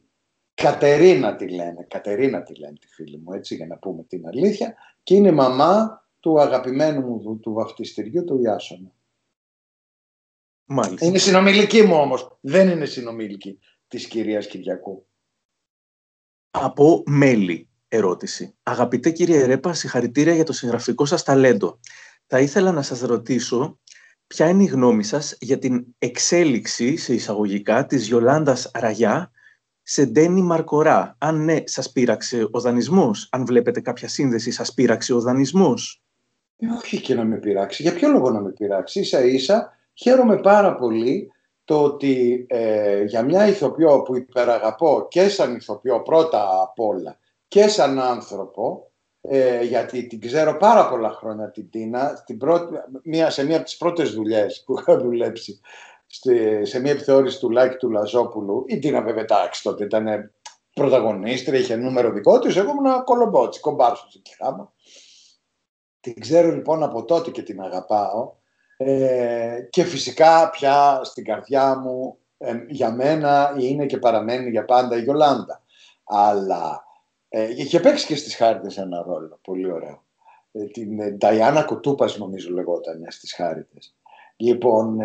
Κατερίνα τη λένε, Κατερίνα τη λένε τη φίλη μου, έτσι για να πούμε την αλήθεια. Και είναι μαμά του αγαπημένου μου του βαφτιστηριού, του Ιάσονα. Μάλιστα. Είναι συνομιλική μου όμως, δεν είναι συνομιλική της κυρίας Κυριακού. Από μέλη ερώτηση. Αγαπητέ κύριε Ρέπα, συγχαρητήρια για το συγγραφικό σας ταλέντο. Θα ήθελα να σας ρωτήσω ποια είναι η γνώμη σας για την εξέλιξη σε εισαγωγικά της Γιολάντας Ραγιά σε Ντένι Μαρκορά; Αν ναι, σας πείραξε ο δανεισμός; Αν βλέπετε κάποια σύνδεση, σας πείραξε ο δανεισμός; Ε, όχι και να με πειράξει. Για ποιο λόγο να με πειράξει. Ίσα ίσα χαίρομαι πάρα πολύ το ότι ε, για μια ηθοποιό που υπεραγαπώ και σαν ηθοποιό πρώτα απ' όλα και σαν άνθρωπο, ε, γιατί την ξέρω πάρα πολλά χρόνια την Τίνα, στην πρώτη, μία, σε μία από τις πρώτες δουλειές που είχα δουλέψει σε μία επιθεώρηση του Λάκη του Λαζόπουλου, η Τίνα βέβαια εντάξει τότε ήταν πρωταγωνίστρια, είχε νούμερο δικό της, εγώ ήμουν κολομπότσι, κομπάρσος εκεί χάμα. Την ξέρω λοιπόν από τότε και την αγαπάω ε, και φυσικά πια στην καρδιά μου ε, για μένα είναι και παραμένει για πάντα η Γιολάντα. Αλλά ε, είχε παίξει και στις Χάριτες ένα ρόλο, πολύ ωραίο. Ε, την Νταϊάννα Κοτούπας νομίζω λεγόταν στις Χάριτες. Λοιπόν,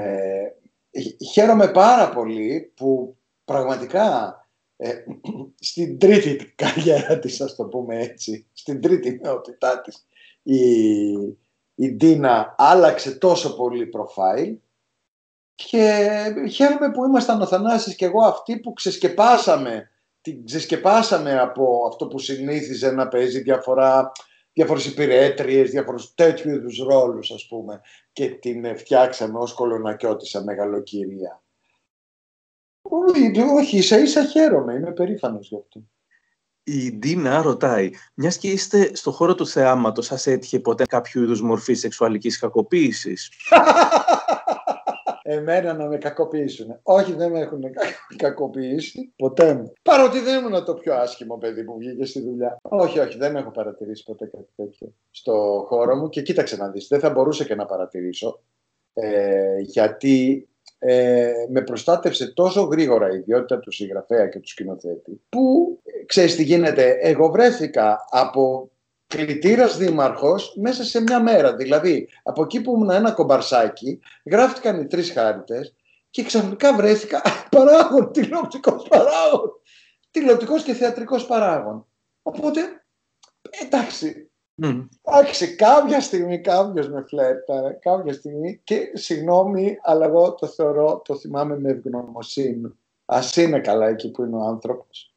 χαίρομαι πάρα πολύ που πραγματικά ε, στην τρίτη καριέρα της, ας το πούμε έτσι, στην τρίτη νεότητά της, η, η Ντίνα άλλαξε τόσο πολύ προφάιλ και χαίρομαι που ήμασταν ο Θανάσης και εγώ αυτοί που ξεσκεπάσαμε, την ξεσκεπάσαμε από αυτό που συνήθιζε να παίζει διαφορά, διάφορες υπηρέτριες, διάφορους τέτοιου είδους ρόλους ας πούμε και την φτιάξαμε ως κολονακιώτησα μεγαλοκυρία. Όχι, ίσα ίσα χαίρομαι, είμαι περήφανος γι' αυτό. Η Ντίνα ρωτάει, μιας και είστε στο χώρο του θεάματος, σας έτυχε ποτέ κάποιο είδους μορφή σεξουαλικής κακοποίησης; Εμένα να με κακοποιήσουν. Όχι, δεν με έχουν κακοποιήσει ποτέ μου. Παρότι δεν ήμουν το πιο άσχημο παιδί που βγήκε στη δουλειά. Όχι, όχι, δεν έχω παρατηρήσει ποτέ κάτι τέτοιο στο χώρο μου. Και κοίταξε να δεις, δεν θα μπορούσε και να παρατηρήσω. Ε, γιατί ε, με προστάτευσε τόσο γρήγορα η ιδιότητα του συγγραφέα και του σκηνοθέτη που ξέρεις τι γίνεται, εγώ βρέθηκα από κλητήρας δήμαρχος μέσα σε μια μέρα. Δηλαδή, από εκεί που ήμουν ένα κομπαρσάκι, γράφτηκαν οι τρεις χάρτε και ξαφνικά βρέθηκα παράγον, τηλεοπτικός παράγον. Τηλεοπτικός και θεατρικός παράγον. Οπότε, εντάξει, Mm. Εντάξει, κάποια στιγμή κάποιος με φλέρταρε, κάποια στιγμή και συγγνώμη, αλλά εγώ το θεωρώ, το θυμάμαι με ευγνωμοσύνη. Α είναι καλά εκεί που είναι ο άνθρωπος.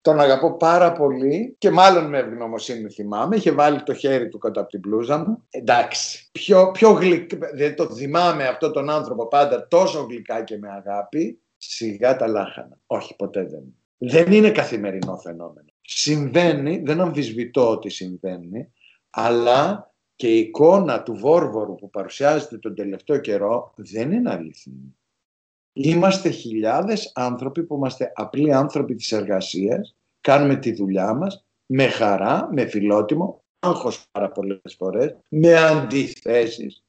Τον αγαπώ πάρα πολύ και μάλλον με ευγνωμοσύνη θυμάμαι. Είχε βάλει το χέρι του κάτω από την πλούζα μου. Εντάξει, πιο, πιο γλυκ... δεν το θυμάμαι αυτό τον άνθρωπο πάντα τόσο γλυκά και με αγάπη. Σιγά τα λάχανα. Όχι, ποτέ δεν. Δεν είναι καθημερινό φαινόμενο. Συμβαίνει, δεν αμφισβητώ ότι συμβαίνει, αλλά και η εικόνα του Βόρβορου που παρουσιάζεται τον τελευταίο καιρό δεν είναι αληθινή. Είμαστε χιλιάδες άνθρωποι που είμαστε απλοί άνθρωποι της εργασίας, κάνουμε τη δουλειά μας με χαρά, με φιλότιμο, άγχος πάρα πολλές φορές, με αντιθέσεις,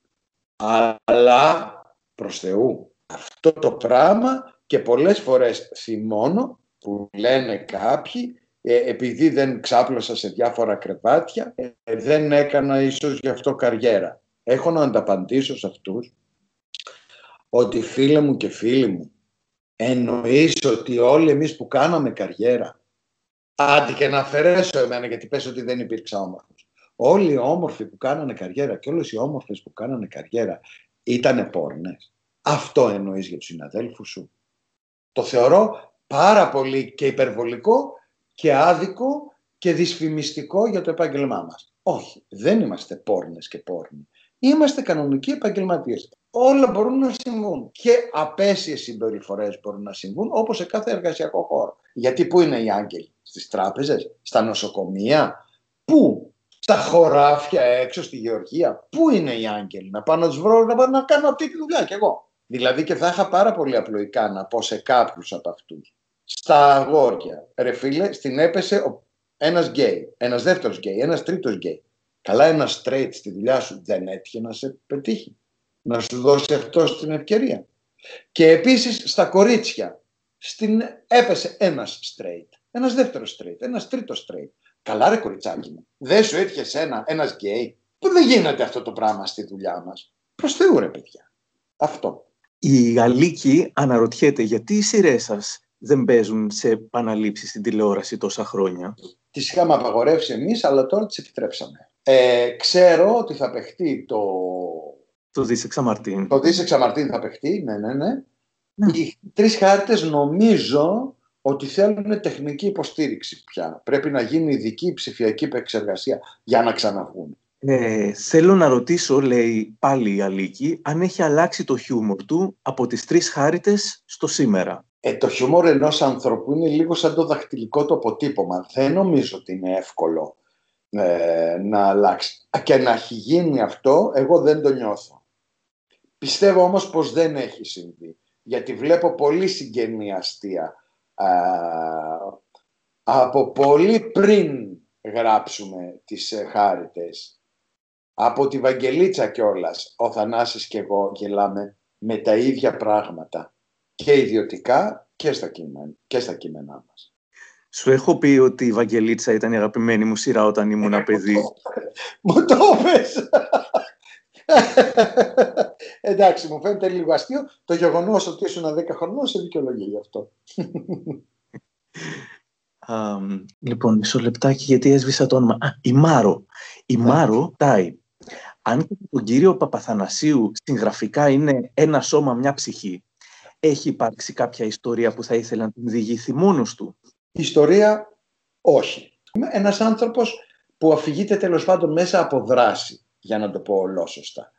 αλλά προς Θεού. Αυτό το πράγμα και πολλές φορές θυμώνω που λένε κάποιοι ε, επειδή δεν ξάπλωσα σε διάφορα κρεβάτια, ε, δεν έκανα ίσως γι' αυτό καριέρα. Έχω να ανταπαντήσω σε αυτούς ότι φίλε μου και φίλοι μου, εννοείς ότι όλοι εμείς που κάναμε καριέρα, άντε και να αφαιρέσω εμένα γιατί πες ότι δεν υπήρξα όμορφος. Όλοι οι όμορφοι που κάνανε καριέρα και όλες οι όμορφες που κάνανε καριέρα ήταν πόρνες. Αυτό εννοείς για τους συναδέλφους σου. Το θεωρώ πάρα πολύ και υπερβολικό και άδικο και δυσφημιστικό για το επάγγελμά μας. Όχι, δεν είμαστε πόρνες και πόρνοι. Είμαστε κανονικοί επαγγελματίες. Όλα μπορούν να συμβούν. Και απαίσιες συμπεριφορές μπορούν να συμβούν, όπως σε κάθε εργασιακό χώρο. Γιατί πού είναι οι άγγελοι, στις τράπεζες, στα νοσοκομεία, πού, στα χωράφια έξω στη γεωργία, πού είναι οι άγγελοι, να πάω να τους βρω, να πάω να κάνω αυτή τη δουλειά κι εγώ. Δηλαδή και θα είχα πάρα πολύ απλοϊκά να πω σε κάποιους από αυτούς. Στα αγόρια, ρε φίλε, στην έπεσε ένας γκέι, ένας δεύτερος γκέι, ένας τρίτος γκέι. Καλά ένα straight στη δουλειά σου δεν έτυχε να σε πετύχει. Να σου δώσει αυτό την ευκαιρία. Και επίσης στα κορίτσια στην έπεσε ένας straight, ένας δεύτερος straight, ένας τρίτος straight. Καλά ρε κοριτσάκι μου, δεν σου έτυχε ένα, ένας γκέι. Που δεν γίνεται αυτό το πράγμα στη δουλειά μας. Προς Θεού ρε παιδιά. Αυτό. Η Γαλλίκη αναρωτιέται γιατί οι σειρές σας δεν παίζουν σε επαναλήψεις στην τηλεόραση τόσα χρόνια. Τις είχαμε απαγορεύσει εμείς, αλλά τώρα τις επιτρέψαμε. Ε, ξέρω ότι θα παιχτεί το... Το Δίσεξα Μαρτίν. Το Δίσεξα Μαρτίν θα παιχτεί, ναι, ναι, ναι. ναι. Οι τρεις χάρτες νομίζω ότι θέλουν τεχνική υποστήριξη πια. Πρέπει να γίνει ειδική ψηφιακή επεξεργασία για να ξαναβγούν. Ε, θέλω να ρωτήσω, λέει πάλι η Αλίκη, αν έχει αλλάξει το χιούμορ του από τις τρεις χάριτες στο σήμερα. Ε, το χιούμορ ενός ανθρώπου είναι λίγο σαν το δαχτυλικό το αποτύπωμα. Δεν νομίζω ότι είναι εύκολο ε, να αλλάξει. Και να έχει γίνει αυτό, εγώ δεν το νιώθω. Πιστεύω όμως πως δεν έχει συμβεί. Γιατί βλέπω πολύ συγγενή αστεία από πολύ πριν γράψουμε τις ε, χάριτες. Από τη Βαγγελίτσα κιόλας, ο Θανάσης και εγώ γελάμε με τα ίδια πράγματα και ιδιωτικά και στα κείμενα, και στα κείμενά μας. Σου έχω πει ότι η Βαγγελίτσα ήταν η αγαπημένη μου σειρά όταν ήμουν παιδί. Μου το πες! Εντάξει, μου φαίνεται λίγο αστείο. Το γεγονός ότι ήσουν 10 χρονών σε δικαιολογεί γι' αυτό. Um, λοιπόν, μισό λεπτάκι γιατί έσβησα το όνομα. Α, η Μάρο. Η ναι. Μάρο τάει. Αν και τον κύριο Παπαθανασίου συγγραφικά είναι ένα σώμα, μια ψυχή, έχει υπάρξει κάποια ιστορία που θα ήθελε να την διηγηθεί μόνος του; Ιστορία, όχι. Είμαι ένας άνθρωπος που αφηγείται τέλος πάντων μέσα από δράση, για να το πω ολόσωστα.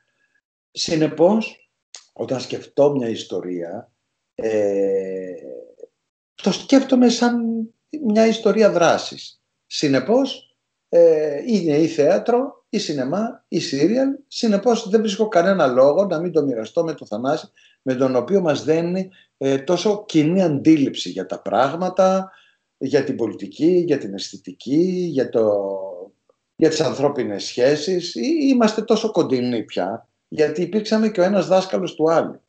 Συνεπώς, όταν σκεφτώ μια ιστορία, ε, το σκέφτομαι σαν μια ιστορία δράσης. Συνεπώς, ε, είναι ή θέατρο, ή σινεμά, ή σύριαλ. Συνεπώς, δεν βρίσκω κανένα λόγο να μην το μοιραστώ με το Θανάση, με τον οποίο μας δένει ε, τόσο κοινή αντίληψη για τα πράγματα, για την πολιτική, για την αισθητική, για, το, για τις ανθρώπινες σχέσεις. Είμαστε τόσο κοντινοί πια, γιατί υπήρξαμε και ο ένας δάσκαλος του άλλου.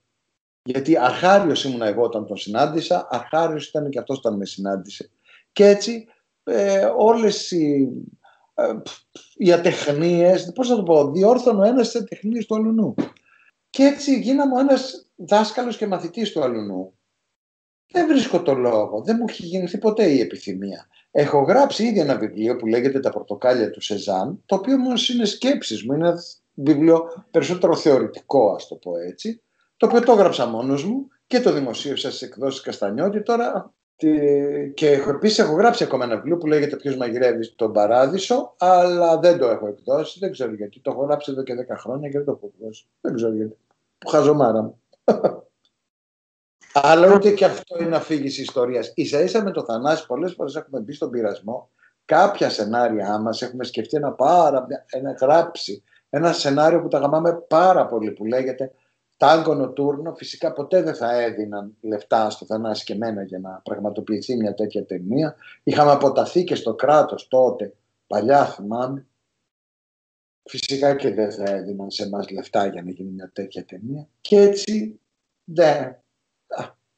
Γιατί αρχάριος ήμουν εγώ όταν τον συνάντησα, αρχάριος ήταν και αυτός όταν με συνάντησε. Και έτσι ε, όλες οι, ε, οι ατεχνίες, πώς θα το πω, διόρθωνε ο ένας τις ατεχνίες του αλουνού. Και έτσι γίναμε ο ένας δάσκαλος και μαθητής του αλουνού. Δεν βρίσκω το λόγο, δεν μου έχει γεννηθεί ποτέ η επιθυμία. Έχω γράψει ήδη ένα βιβλίο που λέγεται «Τα πορτοκάλια του Σεζάν», το οποίο όμως είναι σκέψεις μου, είναι ένα βιβλίο περισσότερο θεωρητικό, ας το πω έτσι, το οποίο το έγραψα μόνος μου και το δημοσίευσα στις εκδόσεις Καστανιώτη. Τώρα και επίσης έχω γράψει ακόμα ένα βιβλίο που λέγεται Ποιος μαγειρεύει τον Παράδεισο, αλλά δεν το έχω εκδώσει. Δεν ξέρω γιατί. Το έχω γράψει εδώ και 10 χρόνια και δεν το έχω εκδώσει. Δεν ξέρω γιατί. Που χαζομάρα μου. αλλά ούτε και αυτό είναι αφήγηση ιστορίας. σα ίσα με το Θανάση, πολλές φορές έχουμε μπει στον πειρασμό. Κάποια σενάρια μα έχουμε σκεφτεί ένα πάρα. ένα γράψει. Ένα σενάριο που τα γαμάμε πάρα πολύ που λέγεται Τάγκο Νοτούρνο φυσικά ποτέ δεν θα έδιναν λεφτά στο Θανάση και εμένα για να πραγματοποιηθεί μια τέτοια ταινία. Είχαμε αποταθεί και στο κράτος τότε, παλιά θυμάμαι. Φυσικά και δεν θα έδιναν σε εμά λεφτά για να γίνει μια τέτοια ταινία. Και έτσι δεν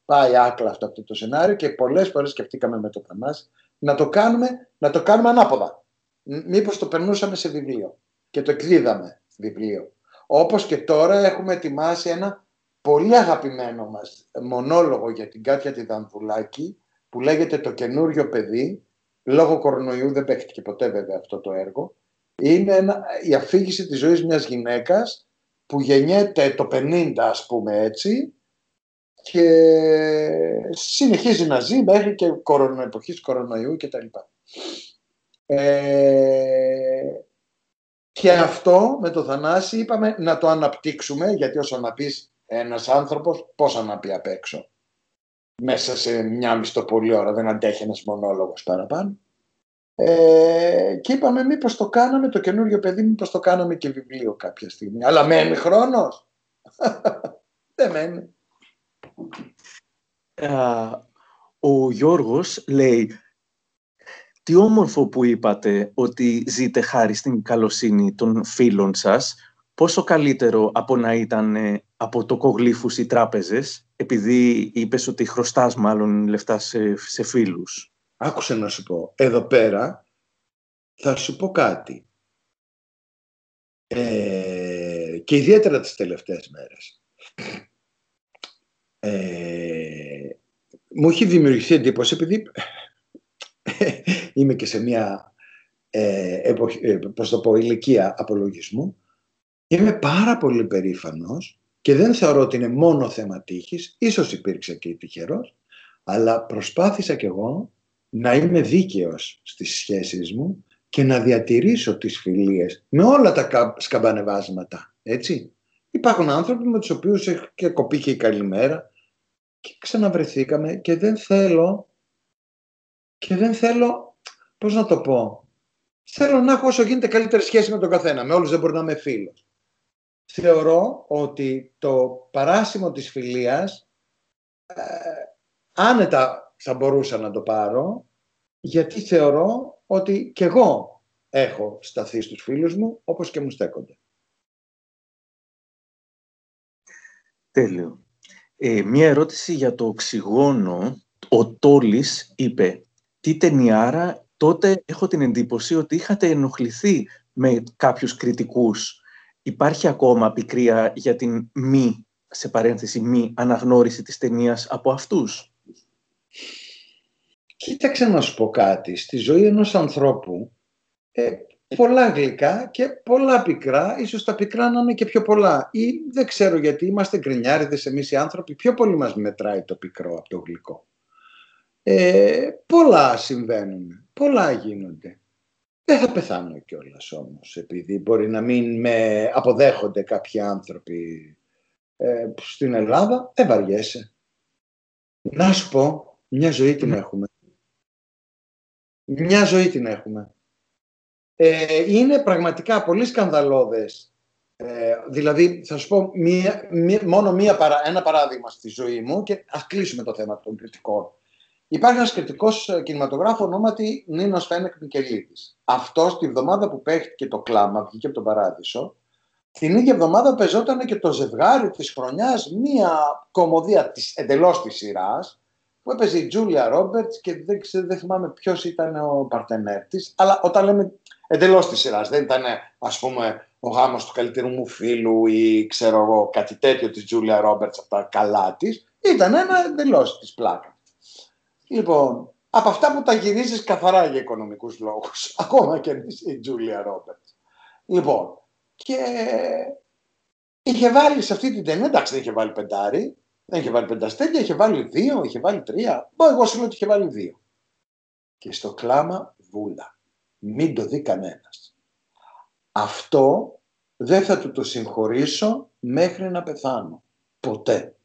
πάει άκλα αυτό, αυτό το σενάριο και πολλές φορές σκεφτήκαμε με το Θανάση να το κάνουμε, να το κάνουμε ανάποδα. Μήπως το περνούσαμε σε βιβλίο και το εκδίδαμε βιβλίο όπως και τώρα έχουμε ετοιμάσει ένα πολύ αγαπημένο μας μονόλογο για την Κάτια τη Δανδουλάκη που λέγεται «Το καινούριο παιδί». Λόγω κορονοϊού δεν παίχτηκε ποτέ βέβαια αυτό το έργο. Είναι ένα, η αφήγηση της ζωής μιας γυναίκας που γεννιέται το 50 ας πούμε έτσι και συνεχίζει να ζει μέχρι και κορονο, εποχής κορονοϊού κτλ. Ε, και αυτό με το Θανάση είπαμε να το αναπτύξουμε, γιατί όσο να πεις ένας άνθρωπος, πώς να πει απ' έξω. Μέσα σε μια μισθοπολή ώρα δεν αντέχει ένας μονόλογος παραπάνω. Ε, και είπαμε μήπως το κάναμε το καινούριο παιδί, μήπως το κάναμε και βιβλίο κάποια στιγμή. Αλλά μένει χρόνος. δεν μένει. ο Γιώργος λέει τι όμορφο που είπατε ότι ζείτε χάρη στην καλοσύνη των φίλων σας. Πόσο καλύτερο από να ήταν ε, από το κογλίφους οι τράπεζες, επειδή είπες ότι χρωστάς μάλλον λεφτά σε, σε φίλους; Άκουσε να σου πω. Εδώ πέρα θα σου πω κάτι. Ε, και ιδιαίτερα τις τελευταίες μέρες. Ε, μου έχει δημιουργηθεί εντύπωση επειδή είμαι και σε μια ε, εποχή, ε, το πω, ηλικία απολογισμού, είμαι πάρα πολύ περήφανος και δεν θεωρώ ότι είναι μόνο θέμα τύχης, ίσως υπήρξε και τυχερός, αλλά προσπάθησα κι εγώ να είμαι δίκαιος στις σχέσεις μου και να διατηρήσω τις φιλίες με όλα τα σκαμπανεβάσματα, έτσι. Υπάρχουν άνθρωποι με τους οποίους έχει και κοπεί και η καλημέρα και ξαναβρεθήκαμε και δεν θέλω και δεν θέλω, πώς να το πω, θέλω να έχω όσο γίνεται καλύτερη σχέση με τον καθένα. Με όλους δεν μπορεί να είμαι φίλος. Θεωρώ ότι το παράσημο της φιλίας ε, άνετα θα μπορούσα να το πάρω γιατί θεωρώ ότι κι εγώ έχω σταθεί στους φίλους μου όπως και μου στέκονται. Τέλειο. Ε, μία ερώτηση για το οξυγόνο. Ο Τόλης είπε τι ταινιάρα, τότε έχω την εντύπωση ότι είχατε ενοχληθεί με κάποιους κριτικούς υπάρχει ακόμα πικρία για την μη, σε παρένθεση, μη αναγνώριση της ταινίας από αυτούς; Κοίταξε να σου πω κάτι. Στη ζωή ενός ανθρώπου ε, πολλά γλυκά και πολλά πικρά, ίσως τα πικρά να είναι και πιο πολλά. Ή δεν ξέρω γιατί είμαστε γκρινιάριδες εμείς οι άνθρωποι, πιο πολύ μας μετράει το πικρό από το γλυκό. Ε, πολλά συμβαίνουν, πολλά γίνονται. Δεν θα πεθάνω κιόλας όμως, επειδή μπορεί να μην με αποδέχονται κάποιοι άνθρωποι ε, στην Ελλάδα, δεν βαριέσαι. Να σου πω, μια ζωή την έχουμε. Μια ζωή την έχουμε. Ε, είναι πραγματικά πολύ σκανδαλώδες. Ε, δηλαδή, θα σου πω μία, μόνο μία, ένα παράδειγμα στη ζωή μου και ας κλείσουμε το θέμα των κριτικών. Υπάρχει ένας κριτικός ε, κινηματογράφος ονόματι Νίνος Φένεκ Μικελίδης. Αυτός τη βδομάδα που παίχτηκε το κλάμα, βγήκε από τον παράδεισο, την ίδια εβδομάδα πεζόταν και το ζευγάρι της χρονιάς, μία κομμωδία της, εντελώς της σειράς, που έπαιζε η Τζούλια Ρόμπερτς και δεν, ξέρω, δεν θυμάμαι ποιος ήταν ο παρτενέρ της. Αλλά όταν λέμε εντελώς της σειράς, δεν ήταν ας πούμε ο γάμος του καλύτερου μου φίλου ή ξέρω εγώ κάτι τέτοιο της Τζούλια Ρόμπερτς από τα καλά της. Ήταν ένα εντελώς της πλάκα. Λοιπόν, από αυτά που τα γυρίζεις καθαρά για οικονομικούς λόγους. Ακόμα και η Τζούλια Ρόμπερτς. Λοιπόν, και είχε βάλει σε αυτή την ταινία, εντάξει δεν είχε βάλει πεντάρι, δεν είχε βάλει πενταστέλια, είχε βάλει δύο, είχε βάλει τρία. Μπω, εγώ σου λέω ότι είχε βάλει δύο. Και στο κλάμα βούλα. Μην το δει κανένας. Αυτό δεν θα του το συγχωρήσω μέχρι να πεθάνω. Ποτέ.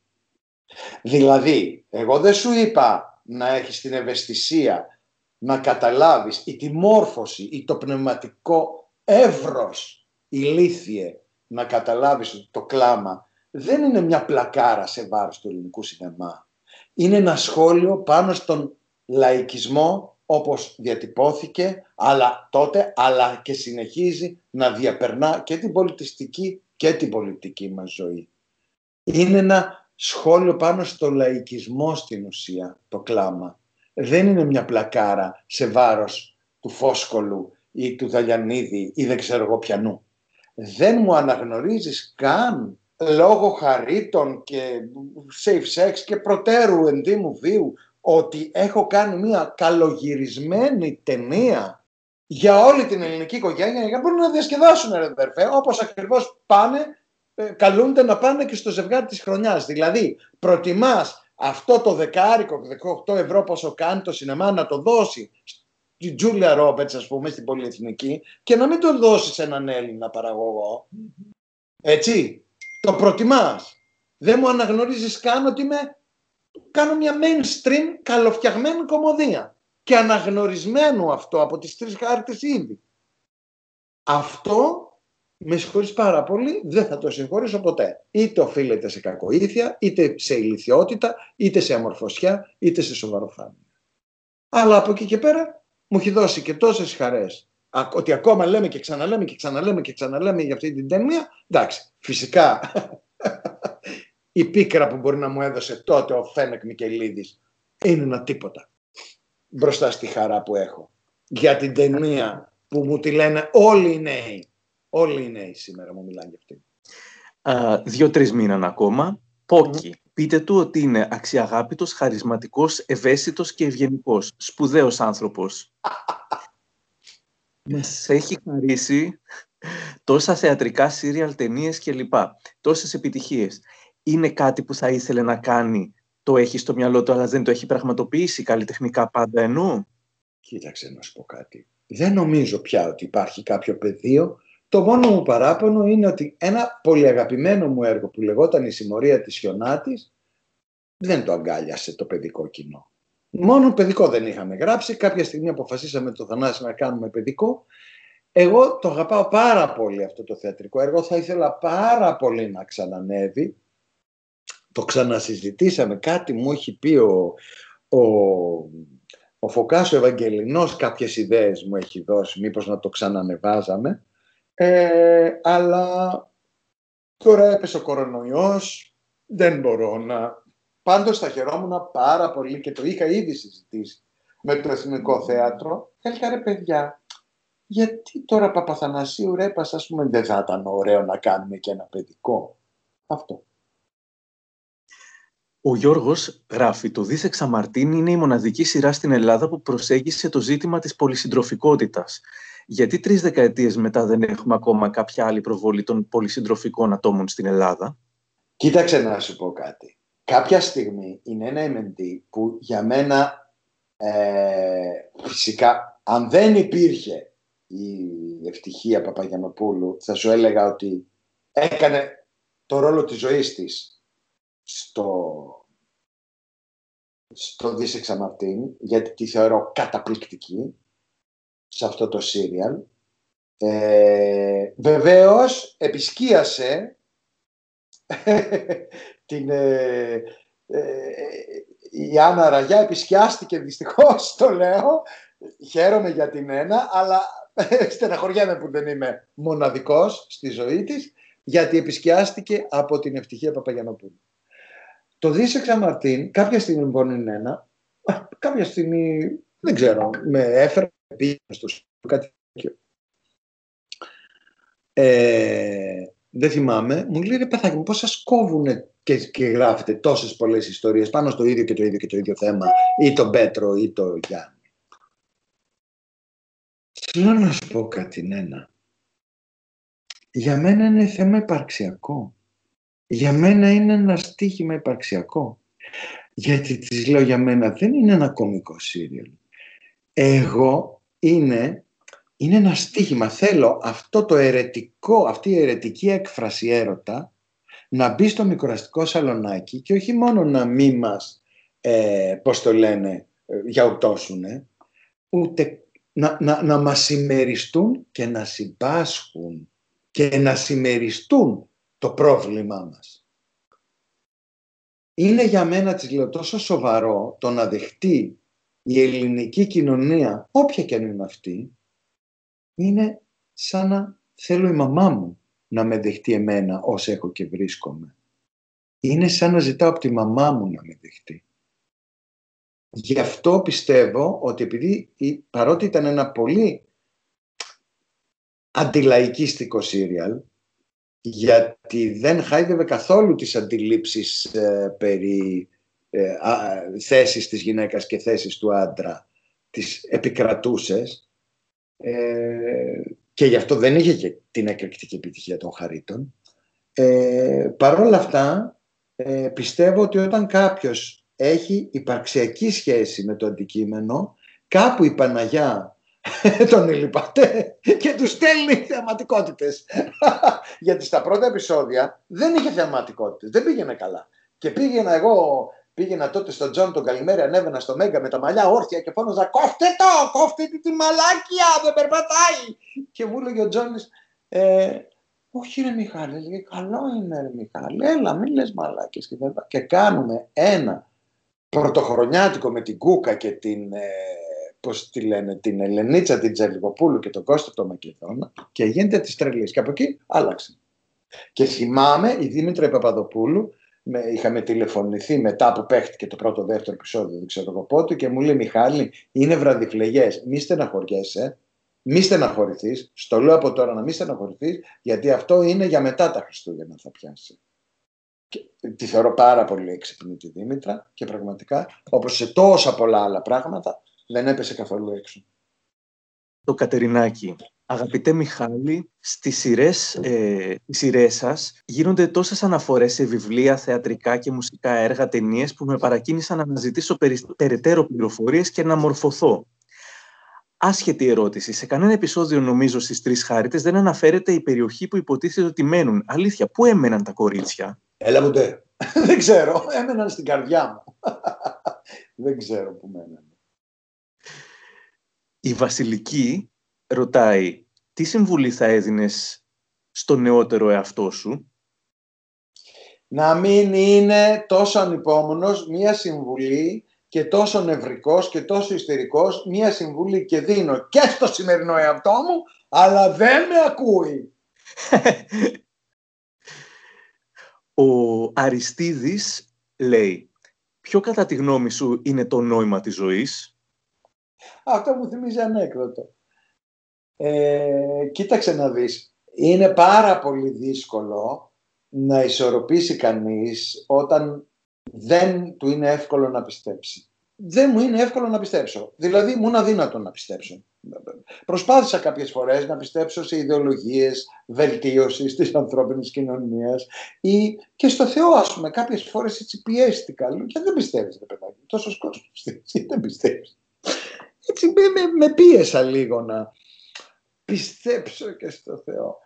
Δηλαδή, εγώ δεν σου είπα να έχεις την ευαισθησία να καταλάβεις ή τη μόρφωση ή το πνευματικό εύρος ηλίθιε να καταλάβεις ότι το κλάμα δεν είναι μια πλακάρα σε βάρος του ελληνικού σινεμά. Είναι ένα σχόλιο πάνω στον λαϊκισμό όπως διατυπώθηκε αλλά τότε αλλά και συνεχίζει να διαπερνά και την πολιτιστική και την πολιτική μας ζωή. Είναι ένα σχόλιο πάνω στο λαϊκισμό στην ουσία, το κλάμα. Δεν είναι μια πλακάρα σε βάρος του Φόσκολου ή του Δαλιανίδη ή δεν ξέρω εγώ πιανού. Δεν μου αναγνωρίζεις καν λόγω χαρίτων και safe sex και προτέρου εντύμου βίου ότι έχω κάνει μια καλογυρισμένη ταινία για όλη την ελληνική οικογένεια για να μπορούν να διασκεδάσουν ρε αδερφέ, όπως ακριβώς πάνε ε, καλούνται να πάνε και στο ζευγάρι της χρονιάς. Δηλαδή, προτιμάς αυτό το δεκάρικο, 18 ευρώ πόσο κάνει το σινεμά να το δώσει στη Τζούλια Ρόμπετς, ας πούμε, στην πολυεθνική και να μην το δώσεις σε έναν Έλληνα παραγωγό. Έτσι, το προτιμάς. Δεν μου αναγνωρίζεις καν ότι είμαι, κάνω μια mainstream καλοφτιαγμένη κομμωδία και αναγνωρισμένο αυτό από τις τρεις χάρτες ήδη. Αυτό με συγχωρείς πάρα πολύ, δεν θα το συγχωρήσω ποτέ. Είτε οφείλεται σε κακοήθεια, είτε σε ηλικιότητα, είτε σε αμορφωσιά, είτε σε σοβαροφάνεια. Αλλά από εκεί και πέρα μου έχει δώσει και τόσες χαρές ότι ακόμα λέμε και ξαναλέμε και ξαναλέμε και ξαναλέμε για αυτή την ταινία. Εντάξει, φυσικά η πίκρα που μπορεί να μου έδωσε τότε ο Φένεκ Μικελίδης είναι ένα τίποτα μπροστά στη χαρά που έχω για την ταινία που μου τη λένε όλοι οι νέοι Όλοι οι νέοι σήμερα μου μιλάνε για αυτή. Δύο-τρεις μήναν ακόμα. Πόκι. Πείτε του ότι είναι αξιαγάπητος, χαρισματικός, ευαίσθητος και ευγενικός. Σπουδαίος άνθρωπος. Μας έχει χαρίσει τόσα θεατρικά, σύριαλ, ταινίες κλπ. Τόσες επιτυχίες. Είναι κάτι που θα ήθελε να κάνει, το έχει στο μυαλό του, αλλά δεν το έχει πραγματοποιήσει καλλιτεχνικά πάντα εννοώ. Κοίταξε να σου πω κάτι. Δεν νομίζω πια ότι υπάρχει κάποιο πεδίο το μόνο μου παράπονο είναι ότι ένα πολύ αγαπημένο μου έργο που λεγόταν «Η συμμορία της Χιονάτης» δεν το αγκάλιασε το παιδικό κοινό. Μόνο παιδικό δεν είχαμε γράψει. Κάποια στιγμή αποφασίσαμε το Θανάση να κάνουμε παιδικό. Εγώ το αγαπάω πάρα πολύ αυτό το θεατρικό έργο. Θα ήθελα πάρα πολύ να ξανανεύει. Το ξανασυζητήσαμε. Κάτι μου έχει πει ο, ο, ο Φωκάς ο Ευαγγελινός κάποιες ιδέες μου έχει δώσει. Μήπως να το ξανανεβάζαμε. Ε, αλλά τώρα έπεσε ο κορονοϊός, δεν μπορώ να... Πάντως θα χαιρόμουν πάρα πολύ και το είχα ήδη συζητήσει με το Εθνικό Θέατρο. Έλεγα ρε παιδιά, γιατί τώρα Παπαθανασίου Ρέπας, ας πούμε, δεν θα ήταν ωραίο να κάνουμε και ένα παιδικό. Αυτό. Ο Γιώργος γράφει «Το Δίσεξ Αμαρτίν είναι η μοναδική σειρά στην Ελλάδα που προσέγγισε το ζήτημα της πολυσυντροφικότητας. Γιατί τρεις δεκαετίες μετά δεν έχουμε ακόμα κάποια άλλη προβολή των πολυσυντροφικών ατόμων στην Ελλάδα» Κοίταξε να σου πω κάτι. Κάποια στιγμή είναι ένα MND που για μένα ε, φυσικά αν δεν υπήρχε η ευτυχία Παπαγιανοπούλου θα σου έλεγα ότι έκανε το ρόλο της ζωής της στο, στο Δίσεξα Μαρτίν γιατί τη θεωρώ καταπληκτική σε αυτό το σύριαλ. Ε, βεβαίως επισκίασε την, ε, ε, η Άννα Ραγιά επισκιάστηκε δυστυχώς, το λέω. Χαίρομαι για την ένα, αλλά στεναχωριέμαι που δεν είμαι μοναδικός στη ζωή της, γιατί επισκιάστηκε από την ευτυχία Παπαγιανοπούλου. Το Δίσεξα Μαρτίν, κάποια στιγμή λοιπόν είναι ένα, κάποια στιγμή, δεν ξέρω, με έφερε, πήγε στο κάτι τέτοιο. Ε, δεν θυμάμαι, μου λέει ρε παιδάκι μου, πώς σας κόβουν και, και γράφετε τόσες πολλές ιστορίες πάνω στο ίδιο και το ίδιο και το ίδιο θέμα, ή τον Πέτρο ή το Γιάννη. Θέλω να σου πω κάτι, Νένα. Για μένα είναι θέμα υπαρξιακό. Για μένα είναι ένα στίχημα υπαρξιακό. Γιατί της λέω για μένα δεν είναι ένα κομικό σύριαλ. Εγώ είναι είναι ένα στίχημα. Θέλω αυτό το ερετικό, αυτή η ερετική έκφραση έρωτα να μπει στο μικροαστικό σαλονάκι και όχι μόνο να μη μας, ε, πώς το λένε, ε, γιαουτώσουνε, ούτε να, να, να μας συμμεριστούν και να συμπάσχουν και να συμμεριστούν το πρόβλημά μας. Είναι για μένα, της λέω, τόσο σοβαρό το να δεχτεί η ελληνική κοινωνία, όποια και αν είναι αυτή, είναι σαν να θέλω η μαμά μου να με δεχτεί εμένα όσο έχω και βρίσκομαι. Είναι σαν να ζητάω από τη μαμά μου να με δεχτεί. Γι' αυτό πιστεύω ότι επειδή παρότι ήταν ένα πολύ αντιλαϊκίστικο σύριαλ, γιατί δεν χάιδευε καθόλου τις αντιλήψεις ε, περί ε, θέσης της γυναίκας και θέσης του άντρα, τις επικρατούσες, ε, και γι' αυτό δεν είχε και την εκρηκτική επιτυχία των χαρίτων. Ε, Παρ' όλα αυτά, ε, πιστεύω ότι όταν κάποιος έχει υπαρξιακή σχέση με το αντικείμενο, κάπου η Παναγιά τον ηλιπατέ και τους στέλνει θεαματικότητες. Γιατί στα πρώτα επεισόδια δεν είχε θεαματικότητες, δεν πήγαινε καλά. Και πήγαινα εγώ Πήγαινα τότε στον Τζόνι τον Καλημέρη, ανέβαινα στο Μέγκα με τα μαλλιά όρθια και φώναζα «Κόφτε το! Κόφτε τη μαλάκια! Δεν περπατάει!» Και μου έλεγε ο Τζόνις ε, «Όχι ρε Μιχάλη, έλεγε «Καλό είναι ρε Μιχάλη, έλα μην λες μαλάκες» και, και κάνουμε ένα πρωτοχρονιάτικο με την Κούκα και την, ε, πώς τη λένε, την Ελενίτσα την Τσαλιγοπούλου και τον Κώστα το Μακεδόνα και γίνεται της τρελής. Και από εκεί άλλαξε. Και θυμάμαι η Δήμητρα Παπαδοπούλου με, είχαμε τηλεφωνηθεί μετά που παίχτηκε το πρώτο δεύτερο επεισόδιο, δεν ξέρω εγώ πότε, και μου λέει Μιχάλη, είναι βραδιφλεγές. Μη στεναχωριέσαι, μη στεναχωρηθείς. Στο λέω από τώρα να μη στεναχωρηθείς, γιατί αυτό είναι για μετά τα Χριστούγεννα θα πιάσει. Και τη θεωρώ πάρα πολύ έξυπνη τη Δήμητρα και πραγματικά, όπως σε τόσα πολλά άλλα πράγματα, δεν έπεσε καθόλου έξω. Το Κατερινάκι Αγαπητέ Μιχάλη, στις σειρές, ε, σειρές σας γίνονται τόσες αναφορές σε βιβλία, θεατρικά και μουσικά έργα, ταινίες που με παρακίνησαν να αναζητήσω περαιτέρω πληροφορίες και να μορφωθώ. Άσχετη ερώτηση. Σε κανένα επεισόδιο, νομίζω, στις Τρεις Χάριτες δεν αναφέρεται η περιοχή που υποτίθεται ότι μένουν. Αλήθεια, πού έμεναν τα κορίτσια; Έλα μου δεν ξέρω. Έμεναν στην καρδιά μου. δεν ξέρω πού μέναν. Η Βασιλική ρωτάει τι συμβουλή θα έδινες στο νεότερο εαυτό σου; Να μην είναι τόσο ανυπόμονος μία συμβουλή και τόσο νευρικός και τόσο ιστερικός μία συμβουλή και δίνω και στο σημερινό εαυτό μου αλλά δεν με ακούει. Ο Αριστίδης λέει ποιο κατά τη γνώμη σου είναι το νόημα της ζωής; Αυτό μου θυμίζει ανέκδοτο Ε, κοίταξε να δεις. Είναι πάρα πολύ δύσκολο να ισορροπήσει κανείς όταν δεν του είναι εύκολο να πιστέψει. Δεν μου είναι εύκολο να πιστέψω. Δηλαδή μου είναι αδύνατο να πιστέψω. Προσπάθησα κάποιες φορές να πιστέψω σε ιδεολογίες βελτίωσης της ανθρώπινης κοινωνίας ή και στο Θεό ας πούμε κάποιες φορές έτσι πιέστηκα και δεν πιστεύεις ρε παιδάκι, τόσος κόσμος δεν πιστεύεις. Έτσι με, με πίεσα λίγο να πιστέψω και στο Θεό.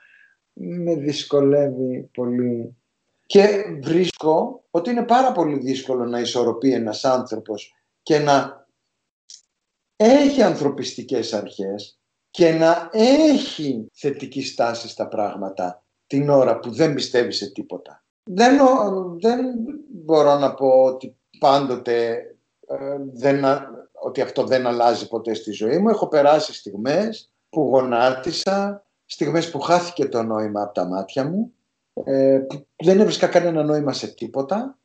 Με δυσκολεύει πολύ. Και βρίσκω ότι είναι πάρα πολύ δύσκολο να ισορροπεί ένας άνθρωπος και να έχει ανθρωπιστικές αρχές και να έχει θετική στάση στα πράγματα την ώρα που δεν πιστεύει σε τίποτα. Δεν, δεν μπορώ να πω ότι πάντοτε ε, δεν, ότι αυτό δεν αλλάζει ποτέ στη ζωή μου. Έχω περάσει στιγμές που γονάτισα, στιγμές που χάθηκε το νόημα από τα μάτια μου, ε, που δεν έβρισκα κανένα νόημα σε τίποτα,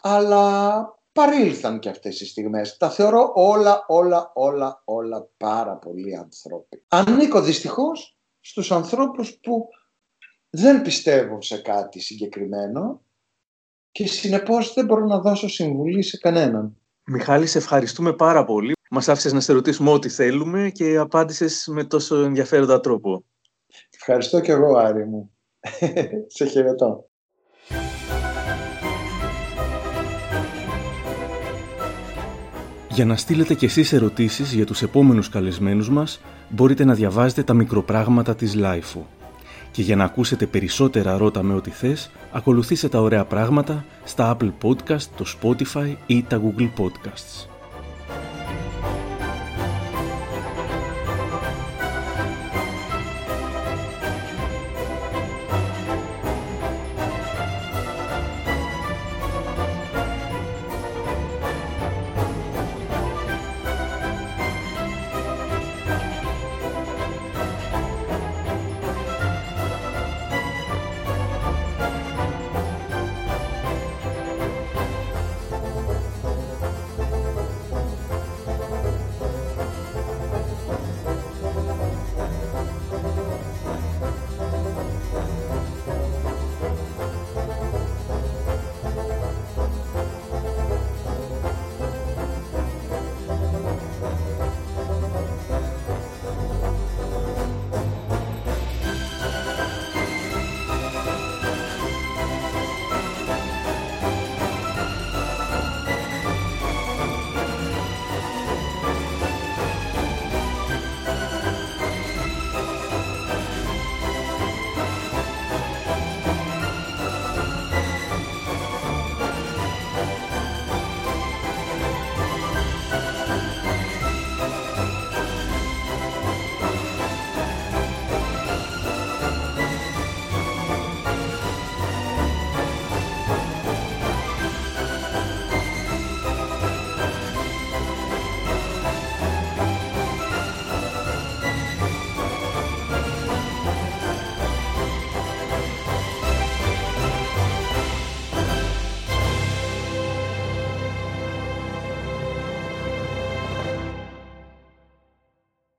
αλλά παρήλθαν και αυτές οι στιγμές. Τα θεωρώ όλα, όλα, όλα, όλα πάρα πολύ ανθρώποι. Ανήκω δυστυχώς στους ανθρώπους που δεν πιστεύουν σε κάτι συγκεκριμένο και συνεπώς δεν μπορώ να δώσω συμβουλή σε κανέναν. Μιχάλη, σε ευχαριστούμε πάρα πολύ. Μας άφησες να σε ρωτήσουμε ό,τι θέλουμε και απάντησες με τόσο ενδιαφέροντα τρόπο. Ευχαριστώ και εγώ, Άρη μου. σε χαιρετώ. Για να στείλετε κι εσείς ερωτήσεις για τους επόμενους καλεσμένους μας, μπορείτε να διαβάζετε τα μικροπράγματα της Λάιφου. Και για να ακούσετε περισσότερα ρώτα με ό,τι θες, ακολουθήστε τα ωραία πράγματα στα Apple Podcast, το Spotify ή τα Google Podcasts.